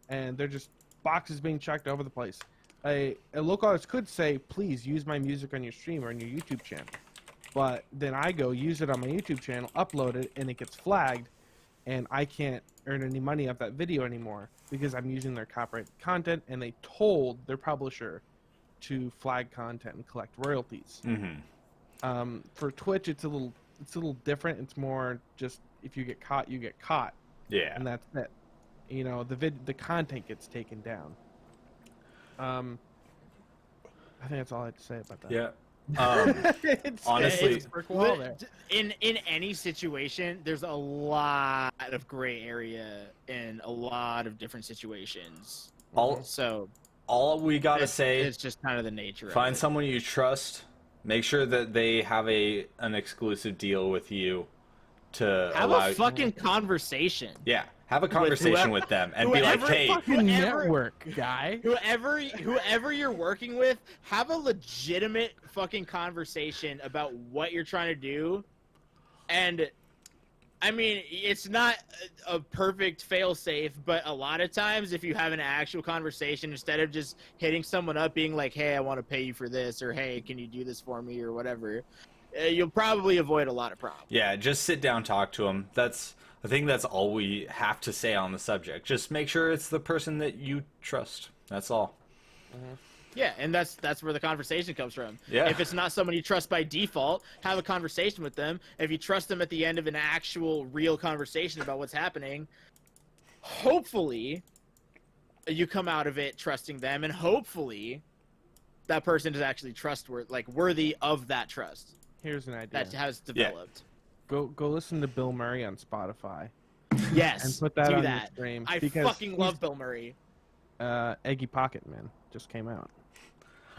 And they're just boxes being checked over the place. A, a local artist could say, "Please use my music on your stream or on your YouTube channel," but then I go use it on my YouTube channel, upload it, and it gets flagged, and I can't earn any money off that video anymore because I'm using their copyrighted content, and they told their publisher to flag content and collect royalties. Mm-hmm. Um, for Twitch, it's a little it's a little different. It's more just if you get caught, you get caught, Yeah. and that's it. You know, the vid the content gets taken down. Um, I think that's all I had to say about that. Yeah. Um, Honestly- it's brick wall there. in in any situation there's a lot of gray area in a lot of different situations all so all we gotta it's, say it's just kind of the nature Find of it. someone you trust. Make sure that they have a an exclusive deal with you to have allow. a fucking conversation yeah, have a conversation whoever- with them and be like, "Hey, Fucking Whoever- network guy. whoever whoever you're working with have a legitimate fucking conversation about what you're trying to do and i mean it's not a, a perfect fail safe but a lot of times if you have an actual conversation instead of just hitting someone up being like hey i want to pay you for this or hey can you do this for me or whatever uh, you'll probably avoid a lot of problems yeah, just sit down, talk to them." That's I think that's all we have to say on the subject. Just make sure it's the person that you trust. That's all. Yeah, and that's that's where the conversation comes from. Yeah. If it's not someone you trust by default, have a conversation with them. If you trust them at the end of an actual real conversation about what's happening, hopefully you come out of it trusting them and hopefully that person is actually trustworthy like worthy of that trust Here's an idea. that has developed. Go go listen to Bill Murray on Spotify Yes. and put that do on that. your stream. I fucking love Bill Murray. uh, Eggy Pocket Man just came out.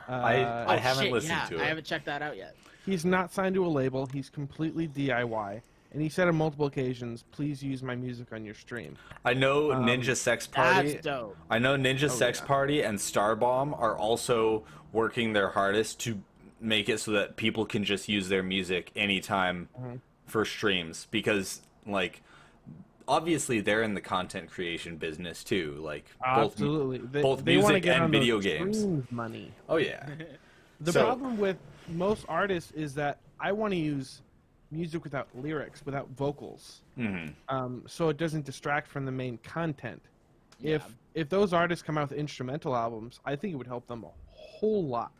Uh, I- I haven't shit, listened yeah, to it. I haven't checked that out yet. he's not signed to a label. He's completely DIY, and he said on multiple occasions, "Please use my music on your stream." I know Um, Ninja Sex Party. That's dope. I know Ninja Oh, Sex yeah. Party and Starbomb are also working their hardest to make it so that people can just use their music anytime Mhm. for streams because like obviously they're in the content creation business too like both Absolutely, they, both they music get and on those video games. Money. oh yeah The So- problem with most artists is that I want to use music without lyrics, without vocals, hmm um, so it doesn't distract from the main content. Yeah. If if those artists come out with instrumental albums, I think it would help them a whole lot.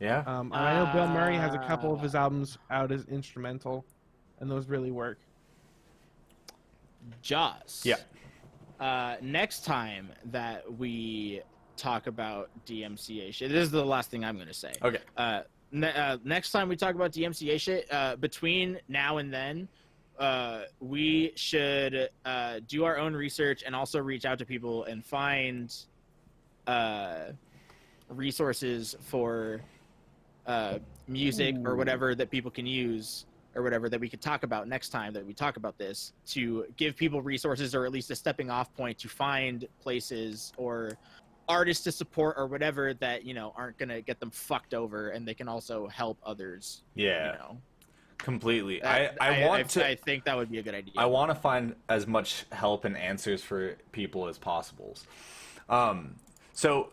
yeah Um, and I know Bill Murray has a couple of his Ah. albums out as instrumental, and those really work. Joss. Yeah. Uh, next time that we talk about DMCA shit, this is the last thing I'm going to say. okay Uh, ne- uh, next time we talk about DMCA shit, uh, between now and then, uh, we should uh, do our own research and also reach out to people and find uh, resources for uh, music or whatever that people can use or whatever that we could talk about next time that we talk about this to give people resources or at least a stepping off point to find places or artists to support or whatever that you know aren't gonna get them fucked over and they can also help others yeah. you know? Completely. That- I, I want I, to i think that would be a good idea. I want to find as much help and answers for people as possible. Um, so,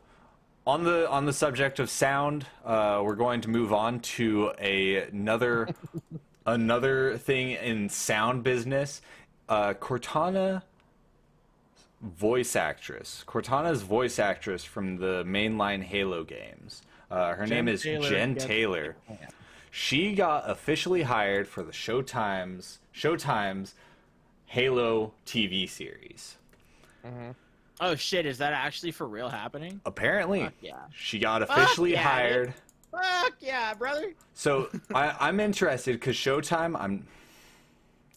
on the on the subject of sound, uh, we're going to move on to a, another another thing in sound business. Uh, Cortana, voice actress. Cortana's voice actress from the mainline Halo games. Uh, her Jen name is Taylor Jen gets- Taylor. She got officially hired for the Showtime's Showtime's Halo TV series. Mhm. oh shit is that actually for real happening Apparently, Fuck yeah she got Fuck officially yeah, hired. Fuck yeah brother So I, I'm interested because Showtime. I'm.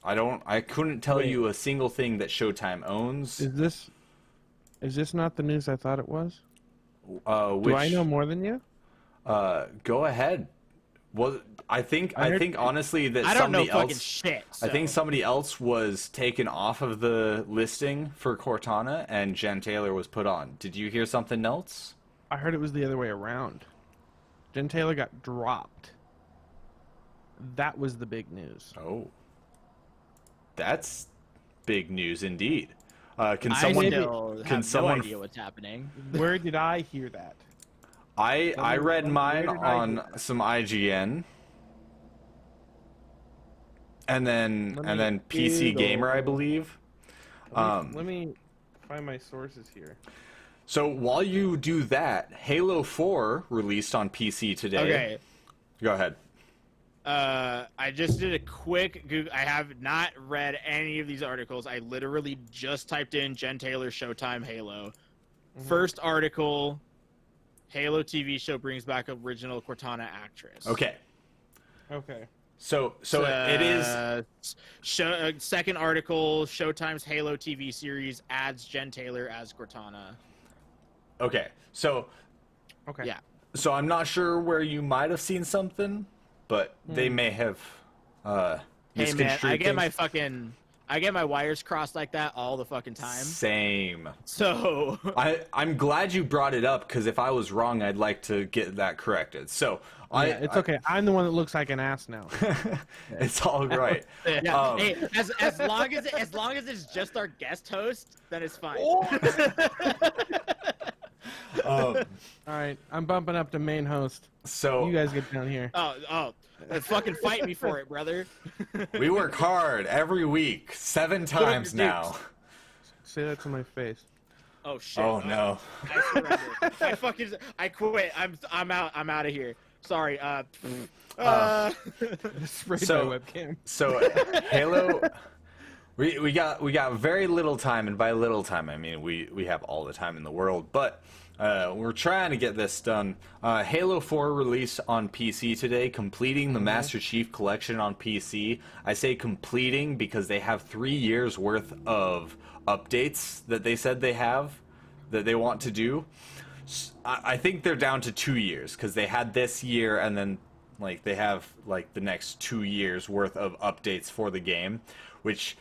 I don't. I couldn't tell Wait. you a single thing that Showtime owns. Is this is this not the news I thought it was? Uh, which, Do I know more than you? Uh, go ahead. Well, I think I I, think honestly that i don't know somebody fucking else. shit I think somebody else was taken off of the listing for Cortana, and Jen Taylor was put on. Did you hear something else? I heard it was the other way around. Jen Taylor got dropped. That was the big news. Oh, that's big news indeed. Uh, can I someone? can have someone- no idea what's happening. Where did I hear that? I I read mine on some IGN, and then and then PC Gamer, I believe. Let me, Um, let me find my sources here. So while you do that, Halo 4 released on PC today. Okay. Go ahead. Uh, I just did a quick Google. I have not read any of these articles. I literally just typed in Jen Taylor Showtime Halo. Mhm. First article: Halo TV show brings back original Cortana actress. Okay. Okay. So so it is Uh, show, uh, second article: Showtime's Halo TV series adds Jen Taylor as Cortana. Okay. So Okay. Yeah. so I'm not sure where you might have seen something, but they Hmm. may have uh Hey man, I get my fucking, I get my wires crossed like that all the fucking time. Same. So I I'm glad you brought it up because if I was wrong, I'd like to get that corrected. So I Yeah, it's okay. I'm the one that looks like an ass now. it's all right. Yeah. Um, hey, as, as long as it, as long as it's just our guest host, then it's fine. Oh. um, All right, I'm bumping up to main host. so You guys get down here. oh, oh, fucking fight me for it, brother. we work hard every week, seven times your now. Say that to my face. Oh shit. Oh no. I surrender. I fucking, I quit. I'm, I'm out. I'm out of here. Sorry. Uh. uh, Sprayed So- my webcam. So Halo, we we got we got very little time, and by little time I mean we we have all the time in the world, but. Uh, we're trying to get this done. Uh, Halo 4 released on PC today, completing the Master Chief Collection on PC. I say completing because they have three years worth of updates that they said they have that they want to do. I think they're down to two years because they had this year and then like they have like the next two years worth of updates for the game, which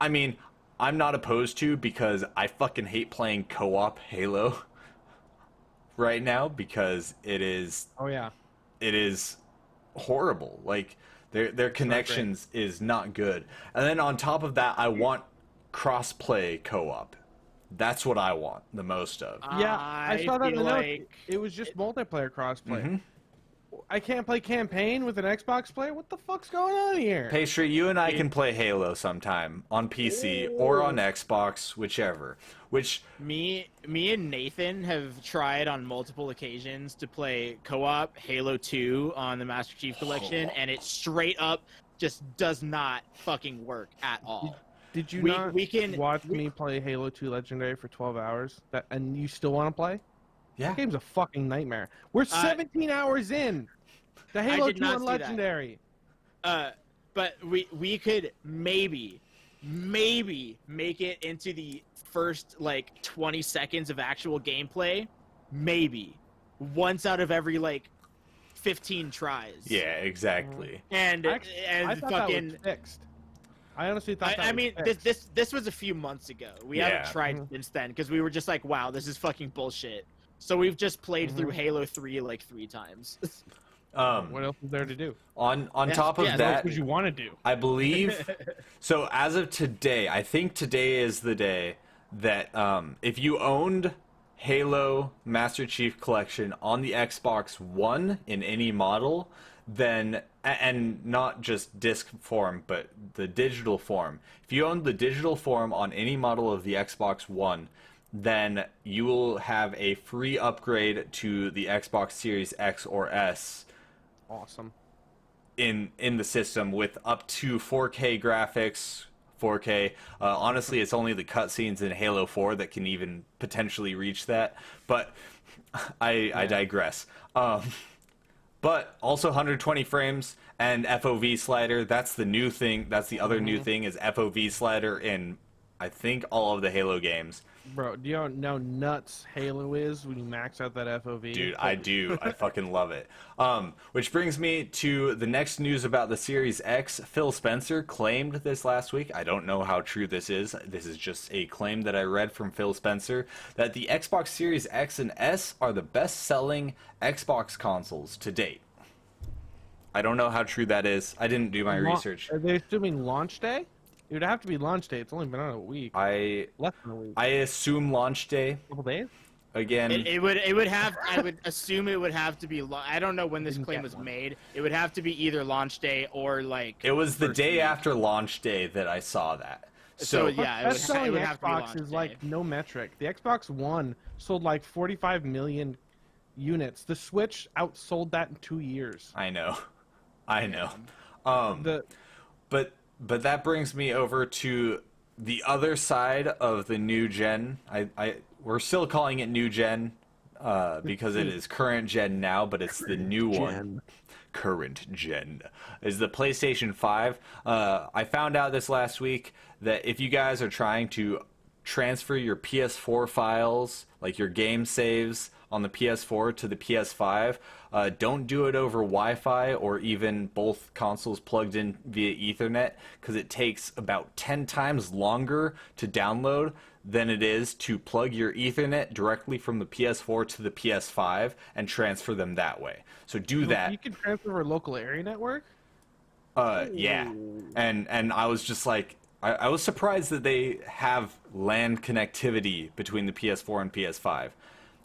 I mean I'm not opposed to because I fucking hate playing co-op Halo right now because it is Oh yeah. it is horrible. Like their their connections is not good. And then on top of that, I want cross-play co-op. That's what I want the most of. Yeah, I, saw that in the feel notes. like It was just multiplayer crossplay. Mhm. I can't play campaign with an Xbox player. What the fuck's going on here? Pastry, you and I can play Halo sometime on PC or on Xbox, whichever. Which me, me and Nathan have tried on multiple occasions to play co-op Halo 2 on the Master Chief Collection, oh. and it straight up just does not fucking work at all. Did you We- not we can- watch we- me play Halo 2 Legendary for 12 hours? That and you still want to play? Yeah, That game's a fucking nightmare. We're 17 hours in. The Halo did 2 not on see that. Legendary. Uh, but we we could maybe, maybe make it into the first like 20 seconds of actual gameplay, maybe once out of every like 15 tries. yeah, exactly. and I actually- and I thought fucking. that was fixed. I honestly thought I, that I was mean, this fixed. this this was a few months ago. We Yeah. haven't tried Mhm. since then because we were just like, wow, this is fucking bullshit. So we've just played through Mhm. Halo 3 like three times. Um, What else is there to do? on on Yes, top of yes. What that, would you want to do? I believe so. As of today, I think today is the day that um, if you owned Halo Master Chief Collection on the Xbox One in any model, then and not just disc form, but the digital form. If you owned the digital form on any model of the Xbox One, then you will have a free upgrade to the Xbox Series X or S Awesome. in in the system with up to 4K graphics. 4K. Uh, honestly, it's only the cutscenes in Halo 4 that can even potentially reach that. But I I digress. Um, but also 120 frames and FOV slider. That's the new thing. That's the other new thing is FOV slider in I think all of the Halo games. Bro, do you know nuts Halo is when you max out that FOV? Dude, I do. I fucking love it. Um, which brings me to the next news about the Series X. Phil Spencer claimed this last week. I don't know how true this is. This is just a claim that I read from Phil Spencer that the Xbox Series X and S are the best selling Xbox consoles to date. I don't know how true that is. I didn't do my Lau- research. Are they assuming launch day? It would have to be launch day. It's only been out a week, I less than a week, I assume launch day a couple days. again. It, it would it would have I would assume it would have to be lo- I don't know when this claim was one. made. It would have to be either launch day or like It was the day week. after launch day that I saw that. So, So, yeah, it Best would, it selling would have to be Xbox is day. like no metric. The Xbox One sold like 45 million units. The Switch outsold that in two years. I know, I know. Um, The but but that brings me over to the other side of the new gen. I, I we're still calling it new gen uh, because it is current gen now, but it's the new one. Current gen is the PlayStation 5. Uh, I found out this last week that if you guys are trying to transfer your PS4 files, like your game saves on the PS4 to the PS5, uh, don't do it over Wi Fi or even both consoles plugged in via Ethernet because it takes about 10 times longer to download than it is to plug your Ethernet directly from the PS4 to the PS5 and transfer them that way. So do that. You can transfer over local area network. Uh, yeah, and and I was just like, I, I was surprised that they have LAN connectivity between the PS4 and PS5.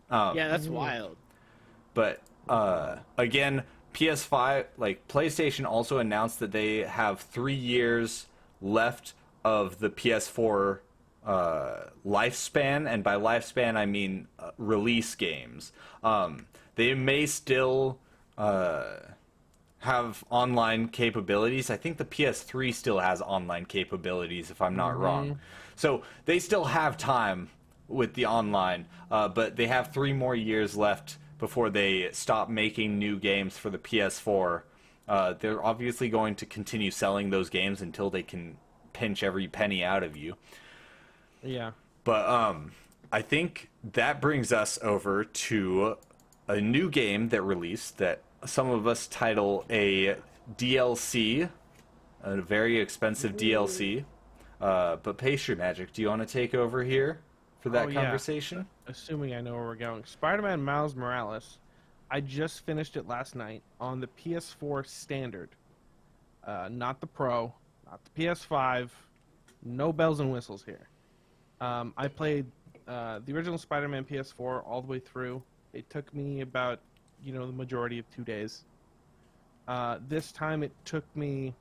Um, yeah, that's wild. But uh, again, PS5, like PlayStation, also announced that they have three years left of the PS4 uh, lifespan, and by lifespan I mean uh, release games. Um, they may still uh, have online capabilities. I think the PS3 still has online capabilities, if I'm not wrong. So they still have time with the online, uh, but they have three more years left before they stop making new games for the PS4. Uh, they're obviously going to continue selling those games until they can pinch every penny out of you. Yeah. But um, I think that brings us over to a new game that released that some of us title a DLC, a very expensive DLC. Uh, but Pastry Magic, do you want to take over here for that Oh, yeah. conversation? Assuming I know where we're going. Spider-Man Miles Morales. I just finished it last night on the PS4 standard. Uh, not the Pro, not the PS5. No bells and whistles here. Um, I played uh, the original Spider-Man PS4 all the way through. It took me about, you know, the majority of two days. Uh, this time it took me,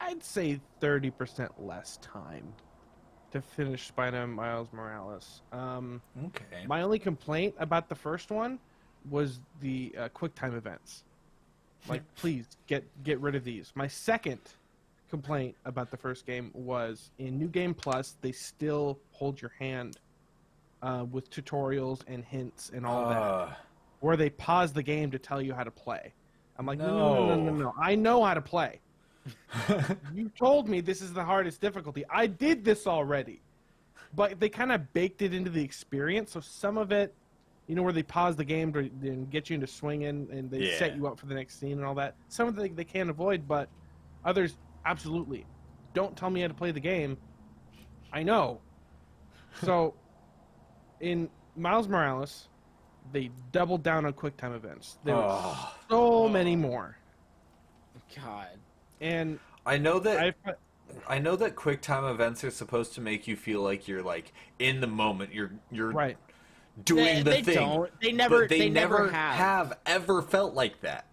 I'd say, 30% less time to finish Spider-Man Miles Morales. Um, Okay. my only complaint about the first one was the uh, QuickTime events. Like, please get get rid of these. My second complaint about the first game was in New Game Plus, they still hold your hand uh, with tutorials and hints and all that, Uh, where they pause the game to tell you how to play. I'm like, no, no, no, no, No. no. I know how to play. You told me this is the hardest difficulty. I did this already. But they kind of baked it into the experience. So some of it, you know, where they pause the game to and get you into swinging and they set you up for the next scene and all that. Some of it they can't avoid, but others, absolutely. Don't tell me how to play the game. I know. So, in Miles Morales, they doubled down on QuickTime events. There were oh. so many more. God. And I know that I, I know that QuickTime events are supposed to make you feel like you're like in the moment. You're you're right. doing They- the they thing. don't. They never- they, they never never have. ever felt like that.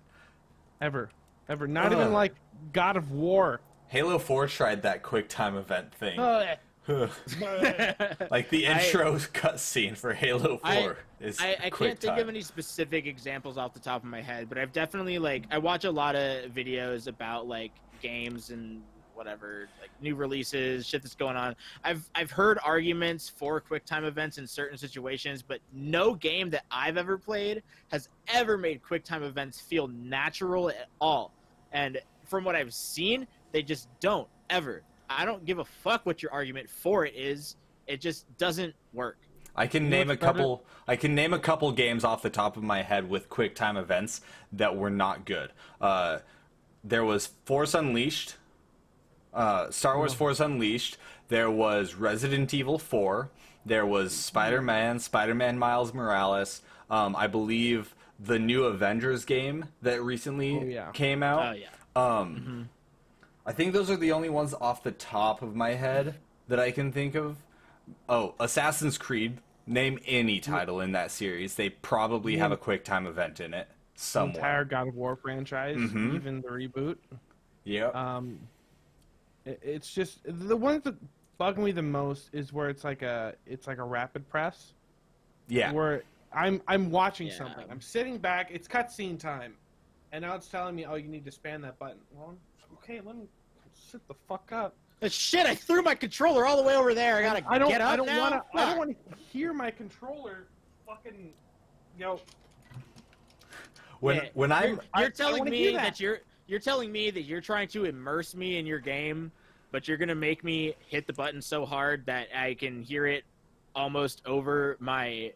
Ever. Ever. Not even like God of War. Halo 4 tried that QuickTime event thing. Uh, like the intro cutscene for Halo 4 I- is I, I can't think of any specific examples off the top of my head, but I've definitely like I watch a lot of videos about like games and whatever, like new releases, shit that's going on. I've I've heard arguments for QuickTime events in certain situations, but no game that I've ever played has ever made QuickTime events feel natural at all. And from what I've seen, they just don't ever. I don't give a fuck what your argument for it is. It just doesn't work. I can You name a what's better? couple. I can name a couple games off the top of my head with quick time events that were not good. Uh, there was Force Unleashed, uh, Star Wars Force Unleashed. There was Resident Evil 4. There was Spider Man, Spider Man Miles Morales. Um, I believe the new Avengers game that recently Oh, yeah. came Oh out. yeah. Um, I think those are the only ones off the top of my head that I can think of. Oh, Assassin's Creed. Name any title in that series. They probably have a quick time event in it The somewhere. entire God of War franchise, Mhm. even the reboot. Yeah. Um, it, it's just the ones that bug me the most is where it's like a it's like a rapid press yeah. where I'm I'm watching Yeah. something. I'm sitting back. It's cutscene time, and now it's telling me, oh, you need to spam that button. Well, okay, let me sit the fuck up. Uh, Shit! I threw my controller all the way over there. I gotta I don't get up I don't now. want to I don't want to hear my controller fucking yo. When Yeah, when I'm you're I- I telling wanna me hear that. that. you're you're telling me that you're trying to immerse me in your game, but you're gonna make me hit the button so hard that I can hear it almost over my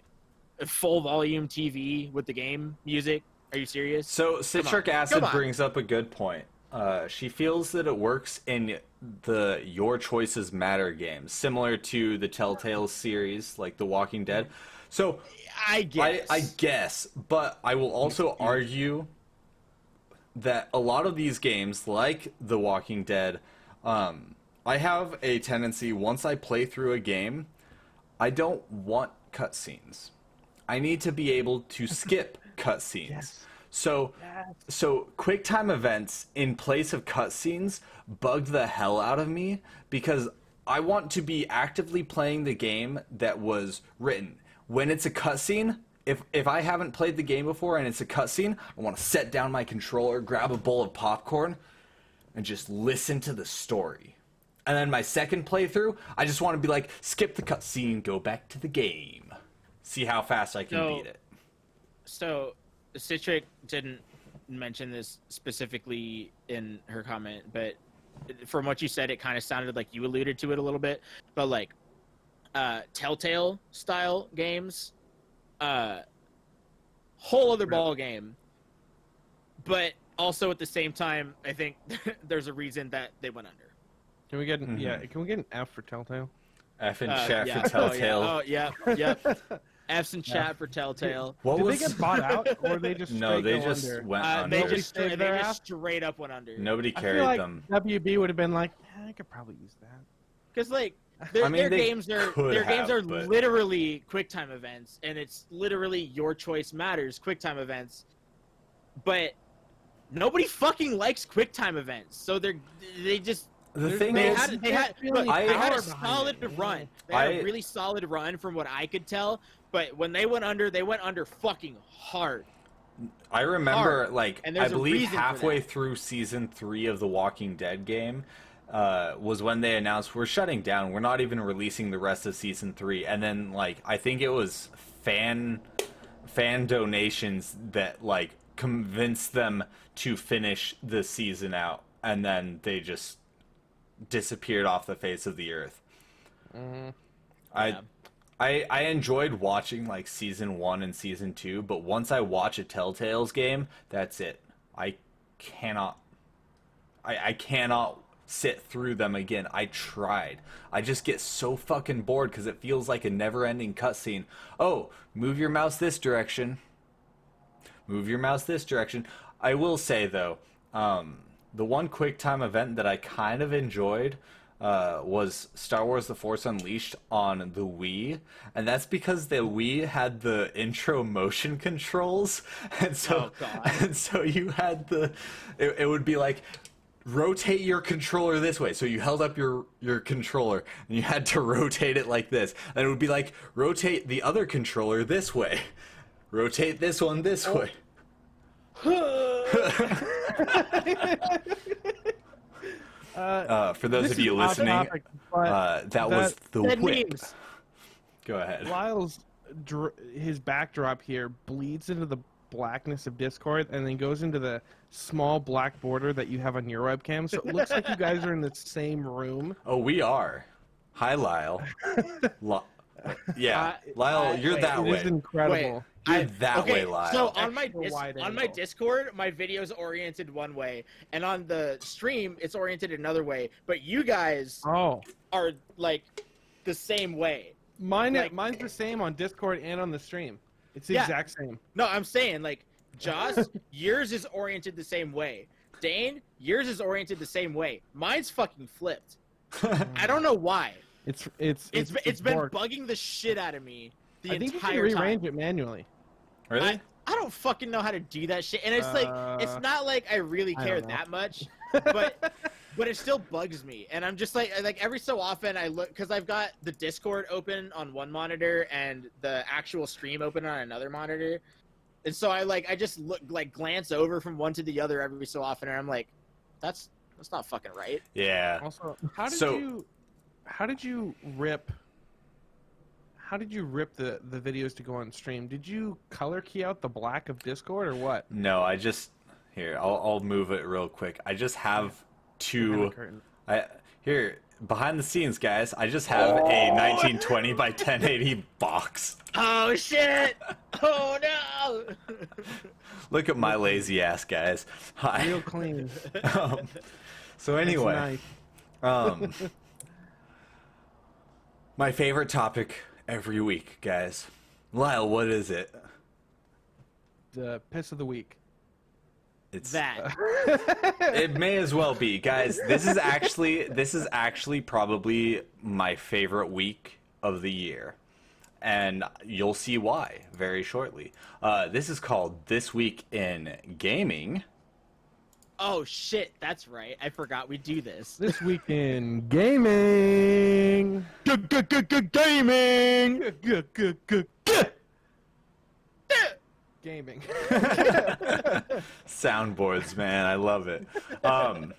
full volume TV with the game music. Are you serious? So citric acid Come on. brings up a good point. Uh, she feels that it works in the Your Choices Matter games, similar to the Telltale series, like The Walking Dead. So I I, guess. I guess, but I will also argue that a lot of these games, like The Walking Dead, um, I have a tendency once I play through a game, I don't want cutscenes. I need to be able to skip cutscenes. Yes. So, so QuickTime events in place of cutscenes bugged the hell out of me because I want to be actively playing the game that was written. When it's a cutscene, if if I haven't played the game before and it's a cutscene, I want to set down my controller, grab a bowl of popcorn, and just listen to the story. And then my second playthrough, I just want to be like, skip the cutscene, go back to the game, see how fast I can So- beat it. So, Citric didn't mention this specifically in her comment, but from what you said, it kind of sounded like you alluded to it a little bit. But like, uh, Telltale style games, uh, whole other ball game. But also at the same time, I think there's a reason that they went under. Can we get an, yeah? Mhm. Can we get an F for Telltale? F and Uh, chat yeah. for Telltale. Oh yeah, oh, yeah. yep. F's in chat for Telltale. What Did was they get bought out, or they just No, they just under? went Uh, under. they Nobody just saved they just straight up went under. Nobody I carried feel like them. WB would have been like, eh, I could probably use that. Because like their, I mean, their games are could their games are but- literally QuickTime events, and it's literally your choice matters QuickTime events. But nobody fucking likes QuickTime events, so they're they just The thing they is, had they had really look, I- they had a solid it, run. They had I- a really solid run from what I could tell. But when they went under, they went under fucking hard. I remember hard, like and I believe halfway through season three of the Walking Dead game uh, was when they announced we're shutting down. We're not even releasing the rest of season three. And then like I think it was fan fan donations that like convinced them to finish the season out, and then they just disappeared off the face of the earth. I Yeah. I I enjoyed watching like season one and season two, but once I watch a Telltale's game, that's it. I cannot I I cannot sit through them again. I tried. I just get so fucking bored because it feels like a never-ending cutscene. Oh, move your mouse this direction. Move your mouse this direction. I will say though, um, the one quick time event that I kind of enjoyed uh, was Star Wars: The Force Unleashed on the Wii, and that's because the Wii had the intro motion controls, and so Oh, and so you had the, it, it would be like. Rotate your controller this way. So you held up your your controller and you had to rotate it like this. And it would be like rotate the other controller this way. Rotate this one this Oh. way. Uh, Uh, for those of you listening, topic, uh, that, was the whip. memes. Go ahead. Lyle's dr- his backdrop here bleeds into the blackness of Discord and then goes into the small black border that you have on your webcam. So it looks like you guys are in the same room. Oh, we are. Hi, Lyle. Li- yeah, Uh, Lyle, uh, you're wait, that It way. is incredible. You're that okay, way, Lyle. So on my dis- on my. Discord, my video's oriented one way, and on the stream, it's oriented another way. But you guys Oh, are like the same way. mine Like- mine's the same on Discord and on the stream. It's the Yeah. exact same. No, I'm saying like Joss, yours is oriented the same way. Dane, yours is oriented the same way. Mine's fucking flipped. I don't know why. It's it's It's it's been bugging the shit out of me the I think you can rearrange time. it manually. Really? I, I don't fucking know how to do that shit, and it's like it's Uh, not like I really care don't that much, but but it still bugs me, and I'm just like like every so often I look because I've got the Discord open on one monitor and the actual stream open on another monitor, and so I like I just look like glance over from one to the other every so often, and I'm like, that's that's not fucking right. yeah. Also, how did So- you how did you rip how did you rip the the videos to go on stream? Did you color key out the black of Discord or what? No, I just here. I'll I'll move it real quick. I just have two. curtain. I here behind the scenes, guys. I just have a 1920 by 1080 box. Oh shit! Oh no! Look at my lazy ass, guys. Hi. Real clean. Um, so anyway, nice. um, my favorite topic every week, guys. Lyle, what is it? the piss of the week. It's that it may as well be guys this is actually this is actually probably my favorite week of the year and you'll see why very shortly uh, this is called this week in gaming oh shit! That's right. I forgot we do this. This week in gaming. Gaming. Gaming. soundboards man i love it um,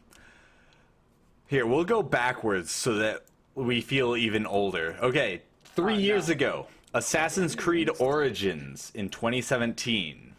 here we'll go backwards so that we feel even older okay three Oh, years no. ago assassin's creed origins in 2017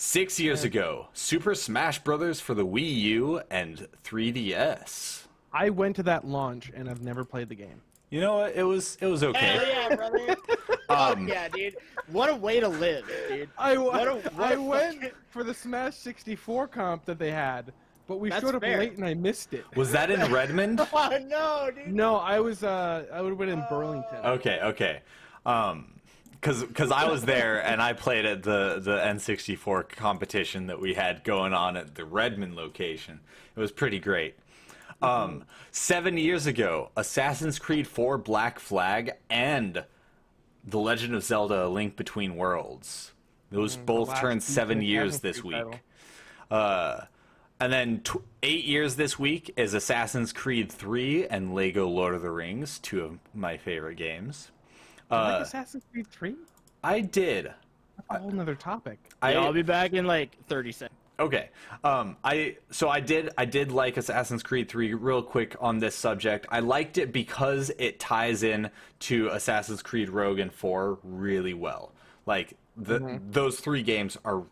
six years ago super smash brothers for the wii u and 3ds I went to that launch and I've never played the game. you know what it was it was okay. Hell okay yeah, brother. Um, yeah, dude. What a way to live, dude. I, What a- what I a went fucking- for the Smash 64 comp that they had, but we That's showed up fair. late and I missed it. was that in redmond Oh no, dude. No, I was uh I would have been in Burlington. Okay, okay. Um, cause, cause I was there and I played at the the N64 competition that we had going on at the Redmond location. It was pretty great. Um, seven years ago, Assassin's Creed 4 Black Flag and The Legend of Zelda: A Link Between Worlds. Those both turned seven years this week. Uh, and then tw- eight years this week is Assassin's Creed 3 and Lego Lord of the Rings, two of my favorite games. You Uh, like Assassin's Creed 3? I did. That's a whole nother topic. I Yeah, I'll be back in like 30 seconds. okay. Um, I so I did I did like Assassin's Creed 3 real quick on this subject. I liked it because it ties in to Assassin's Creed Rogue and 4 really well. Like the those three games are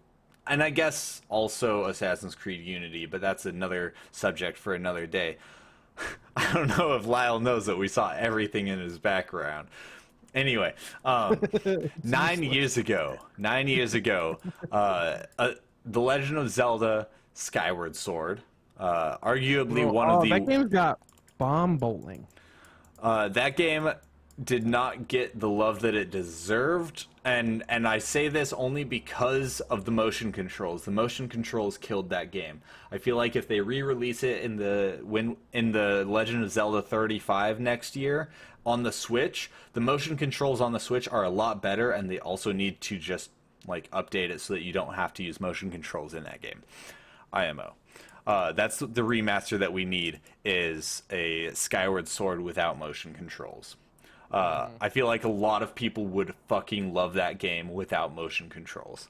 and I guess also Assassin's Creed Unity, but that's another subject for another day. I don't know if Lyle knows that we saw everything in his background. Anyway, um, nine years ago, nine years ago, uh, uh, The Legend of Zelda: Skyward Sword, uh, arguably one oh, of the that game's got bomb bowling. uh, that game did not get the love that it deserved, and and I say this only because of the motion controls. The motion controls killed that game. I feel like if they re-release it in the when in the Legend of Zelda 35 next year on the Switch, the motion controls on the Switch are a lot better, and they also need to just like update it so that you don't have to use motion controls in that game. IMO. Uh, that's the remaster that we need is a Skyward Sword without motion controls. Uh, I feel like a lot of people would fucking love that game without motion controls.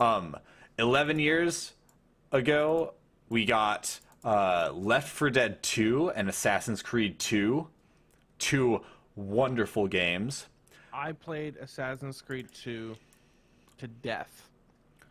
Um, 11 years ago, we got uh, Left 4 Dead 2 and Assassin's Creed 2. Two wonderful games. I played Assassin's Creed 2 to death,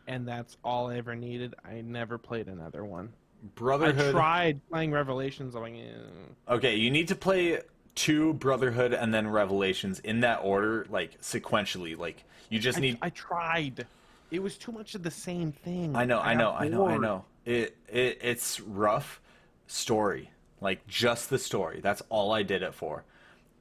and that's all I ever needed. I never played another one. Brotherhood. I tried playing Revelations. I'm like, eh. Okay, you need to play two Brotherhood and then Revelations in that order, like sequentially. Like you just I, need. I tried. It was too much of the same thing. I know, I know, got I know, I know. It it it's rough story, like just the story. That's all I did it for.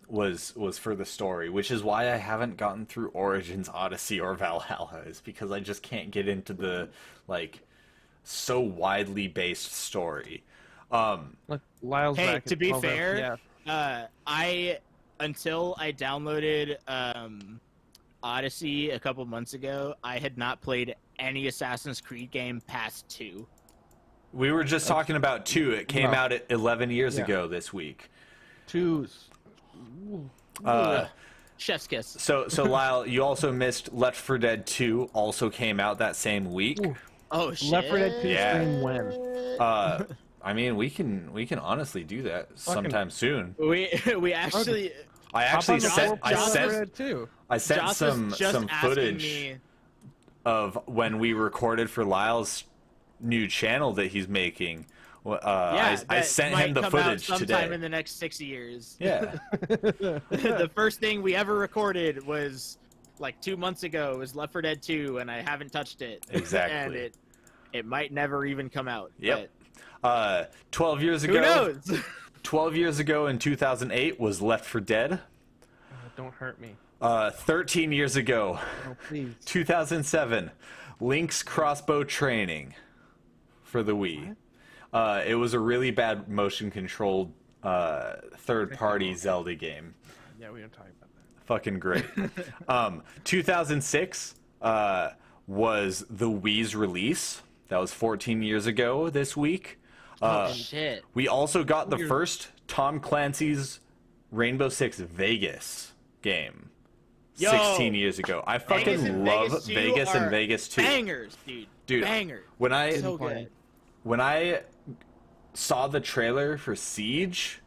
was was for the story, which is why I haven't gotten through Origins, Odyssey, or Valhalla, is because I just can't get into the like so widely based story. Um, Look, Lyle's Hey, back to be fair, Yeah. Uh, I until I downloaded um, Odyssey a couple months ago, I had not played any Assassin's Creed game past two. we were just talking about two. It came No. out at 11 years Yeah. ago this week. Twos. Uh, Chef's kiss. so so Lyle, you also missed Left 4 Dead 2. Also came out that same week. Ooh. Oh shit. Left 4 Dead 2 Yeah. stream when? Uh, I mean, we can we can honestly do that sometime soon. We we actually I actually on sent I for Left 4 sent Dead 2. I sent Josh some some footage me. of when we recorded for Lyle's new channel that he's making. Uh, Yeah, I, I that sent might him the come out footage sometime today. in the next six years. Yeah, the first thing we ever recorded was like two months ago. Was Left 4 Dead 2, and I haven't touched it. Exactly. and it it might never even come out. Yep. Uh, twelve years ago. Who knows? Twelve years ago in 2008 was Left 4 Dead. Oh, don't hurt me. Uh, Thirteen years ago, Oh, please. 2007, Link's crossbow training for the Wii. Uh, it was a really bad motion controlled uh, third party Zelda game. Yeah, we don't talk about that. Fucking great. um, 2006 uh, was the Wii's release. That was 14 years ago this week. Uh, oh shit. we also got the Weird. first Tom Clancy's Rainbow Six Vegas game. Yo, 16 years ago. I fucking Vegas love Vegas Vegas and Vegas 2. Bangers, dude. Dude, Bangers. When I So good. when I saw the trailer for Siege,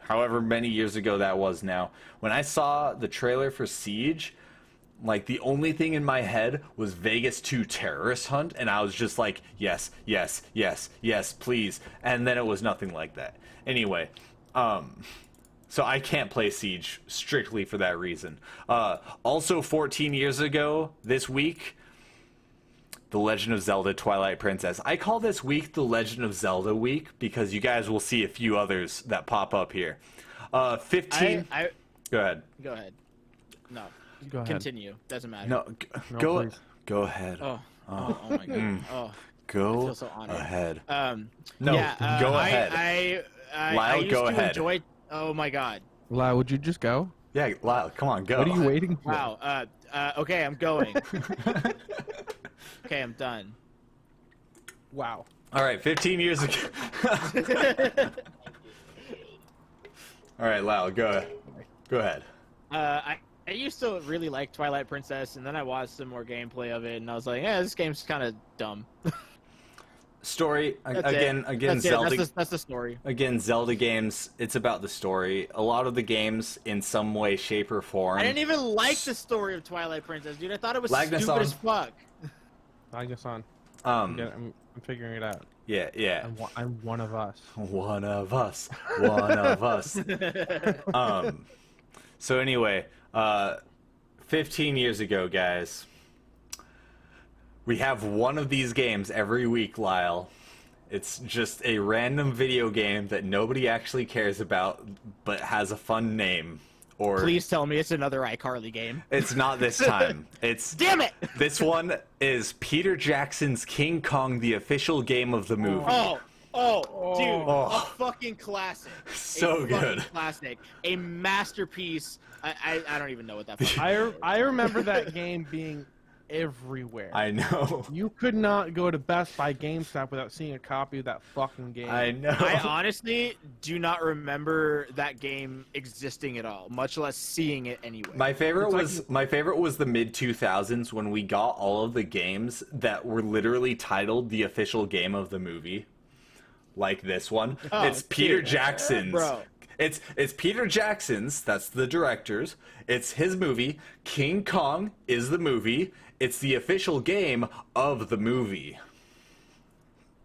however many years ago that was now, when I saw the trailer for Siege, like the only thing in my head was Vegas 2 Terrorist Hunt, and I was just like, yes, yes, yes, yes, please. And then it was nothing like that. Anyway, um, so I can't play Siege strictly for that reason. Uh, also, 14 years ago this week, the Legend of Zelda Twilight Princess. I call this week the Legend of Zelda week because you guys will see a few others that pop up here. Uh, 15. I, I go ahead. go ahead. No, Go ahead. continue. Doesn't matter. No, g- No, go. please. Go ahead. Oh, oh, oh my god. Oh, Go so ahead. Um. No, yeah, uh, go I, ahead. I, I, Lyle, I used go to ahead. enjoy. Oh my god. Lyle, would you just go? Yeah, Lyle, come on, go. What are you waiting for? Wow. Uh, uh, okay, I'm going. okay, I'm done. Wow. All right, 15 years ago. All right, Lyle, go. Go ahead. Uh, I, I used to really like Twilight Princess, and then I watched some more gameplay of it, and I was like, yeah, this game's kind of dumb. Story a- That's it. again. Again, That's. Zelda. That's the, that's the story. Again, Zelda games. It's about the story. A lot of the games, in some way, shape, or form. I didn't even like the story of Twilight Princess, dude. I thought it was Lagnason. stupid as fuck. I guess on. Um. Yeah, I'm, I'm figuring it out. Yeah. Yeah. I'm, I'm one of us. One of us. One of us. Um. So anyway, uh, 15 years ago, guys, we have one of these games every week, Lyle. It's just a random video game that nobody actually cares about, but has a fun name. Or Please tell me it's another iCarly game. it's not this time. It's Damn it! this one is Peter Jackson's King Kong, the official game of the movie. Oh, oh, dude, Oh. a fucking classic. So a good. Classic, a masterpiece. I, I, I don't even know what that. fucking I, is. I remember that game being everywhere. I know. You could not go to Best Buy GameStop without seeing a copy of that fucking game. I know. I honestly do not remember that game existing at all, much less seeing it anyway. My favorite It's like- was my favorite was the mid 2000s when we got all of the games that were literally titled the official game of the movie. Like this one. Oh, it's Peter dude. Jackson's. Bro. It's it's Peter Jackson's, that's the director's. It's his movie. King Kong is the movie. It's the official game of the movie.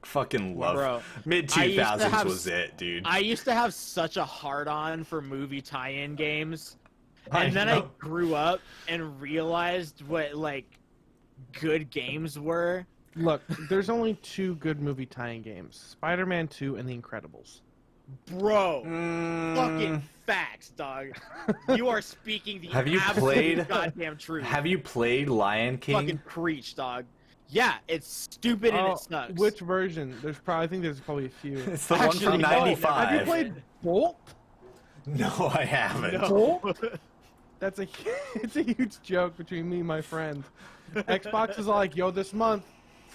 Fucking love. Mid to 2000s was it, dude. I used to have such a hard on for movie tie-in games, I and then I grew up and realized what like good games were. Look, there's only two good movie tie-in games: Spider-Man 2 and The Incredibles. bro. Mm, Fucking facts, dog. You are speaking the Have you absolute played- goddamn truth. Have you played Lion King? Fucking preach, dog. Yeah, it's stupid and it sucks. Which version? There's probably I think there's probably a few. It's the Actually, one from no. '95. Have you played Bolt? No, I haven't. No. That's a it's a huge joke between me and my friend. Xbox is like, yo, this month,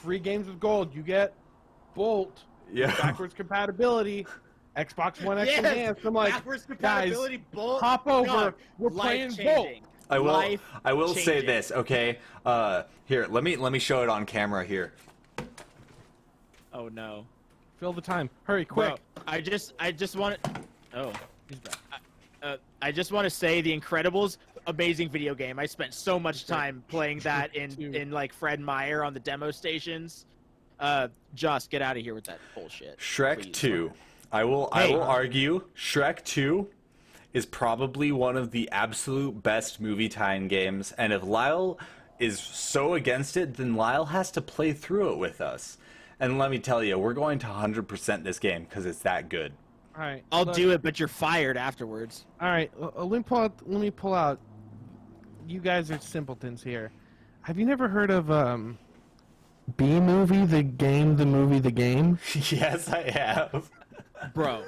free games with gold. You get Bolt Yeah. backwards compatibility, Xbox One X Yes, enhanced. I'm like, backwards compatibility, bolt. hop over. dog, We're playing life-changing. I will. Life I will say this. Okay. Uh, here, let me let me show it on camera here. Oh no. fill the time. Hurry, quick. Bro, I just, I just want to. Oh. He's back. Uh, I just want to say, The Incredibles, amazing video game. I spent so much time playing that in in like Fred Meyer on the demo stations. Uh, Joss, get out of here with that bullshit. Shrek please. 2. I will I will argue Shrek 2 is probably one of the absolute best movie tie-in games and if Lyle is so against it then Lyle has to play through it with us. And let me tell you, we're going to 100% this game cuz it's that good. All right. I'll look- do it, but you're fired afterwards. All right. let me pull out. Let me pull out. You guys are simpletons here. Have you never heard of um? Bee Movie, the game, the movie, the game. yes, I have. Bro.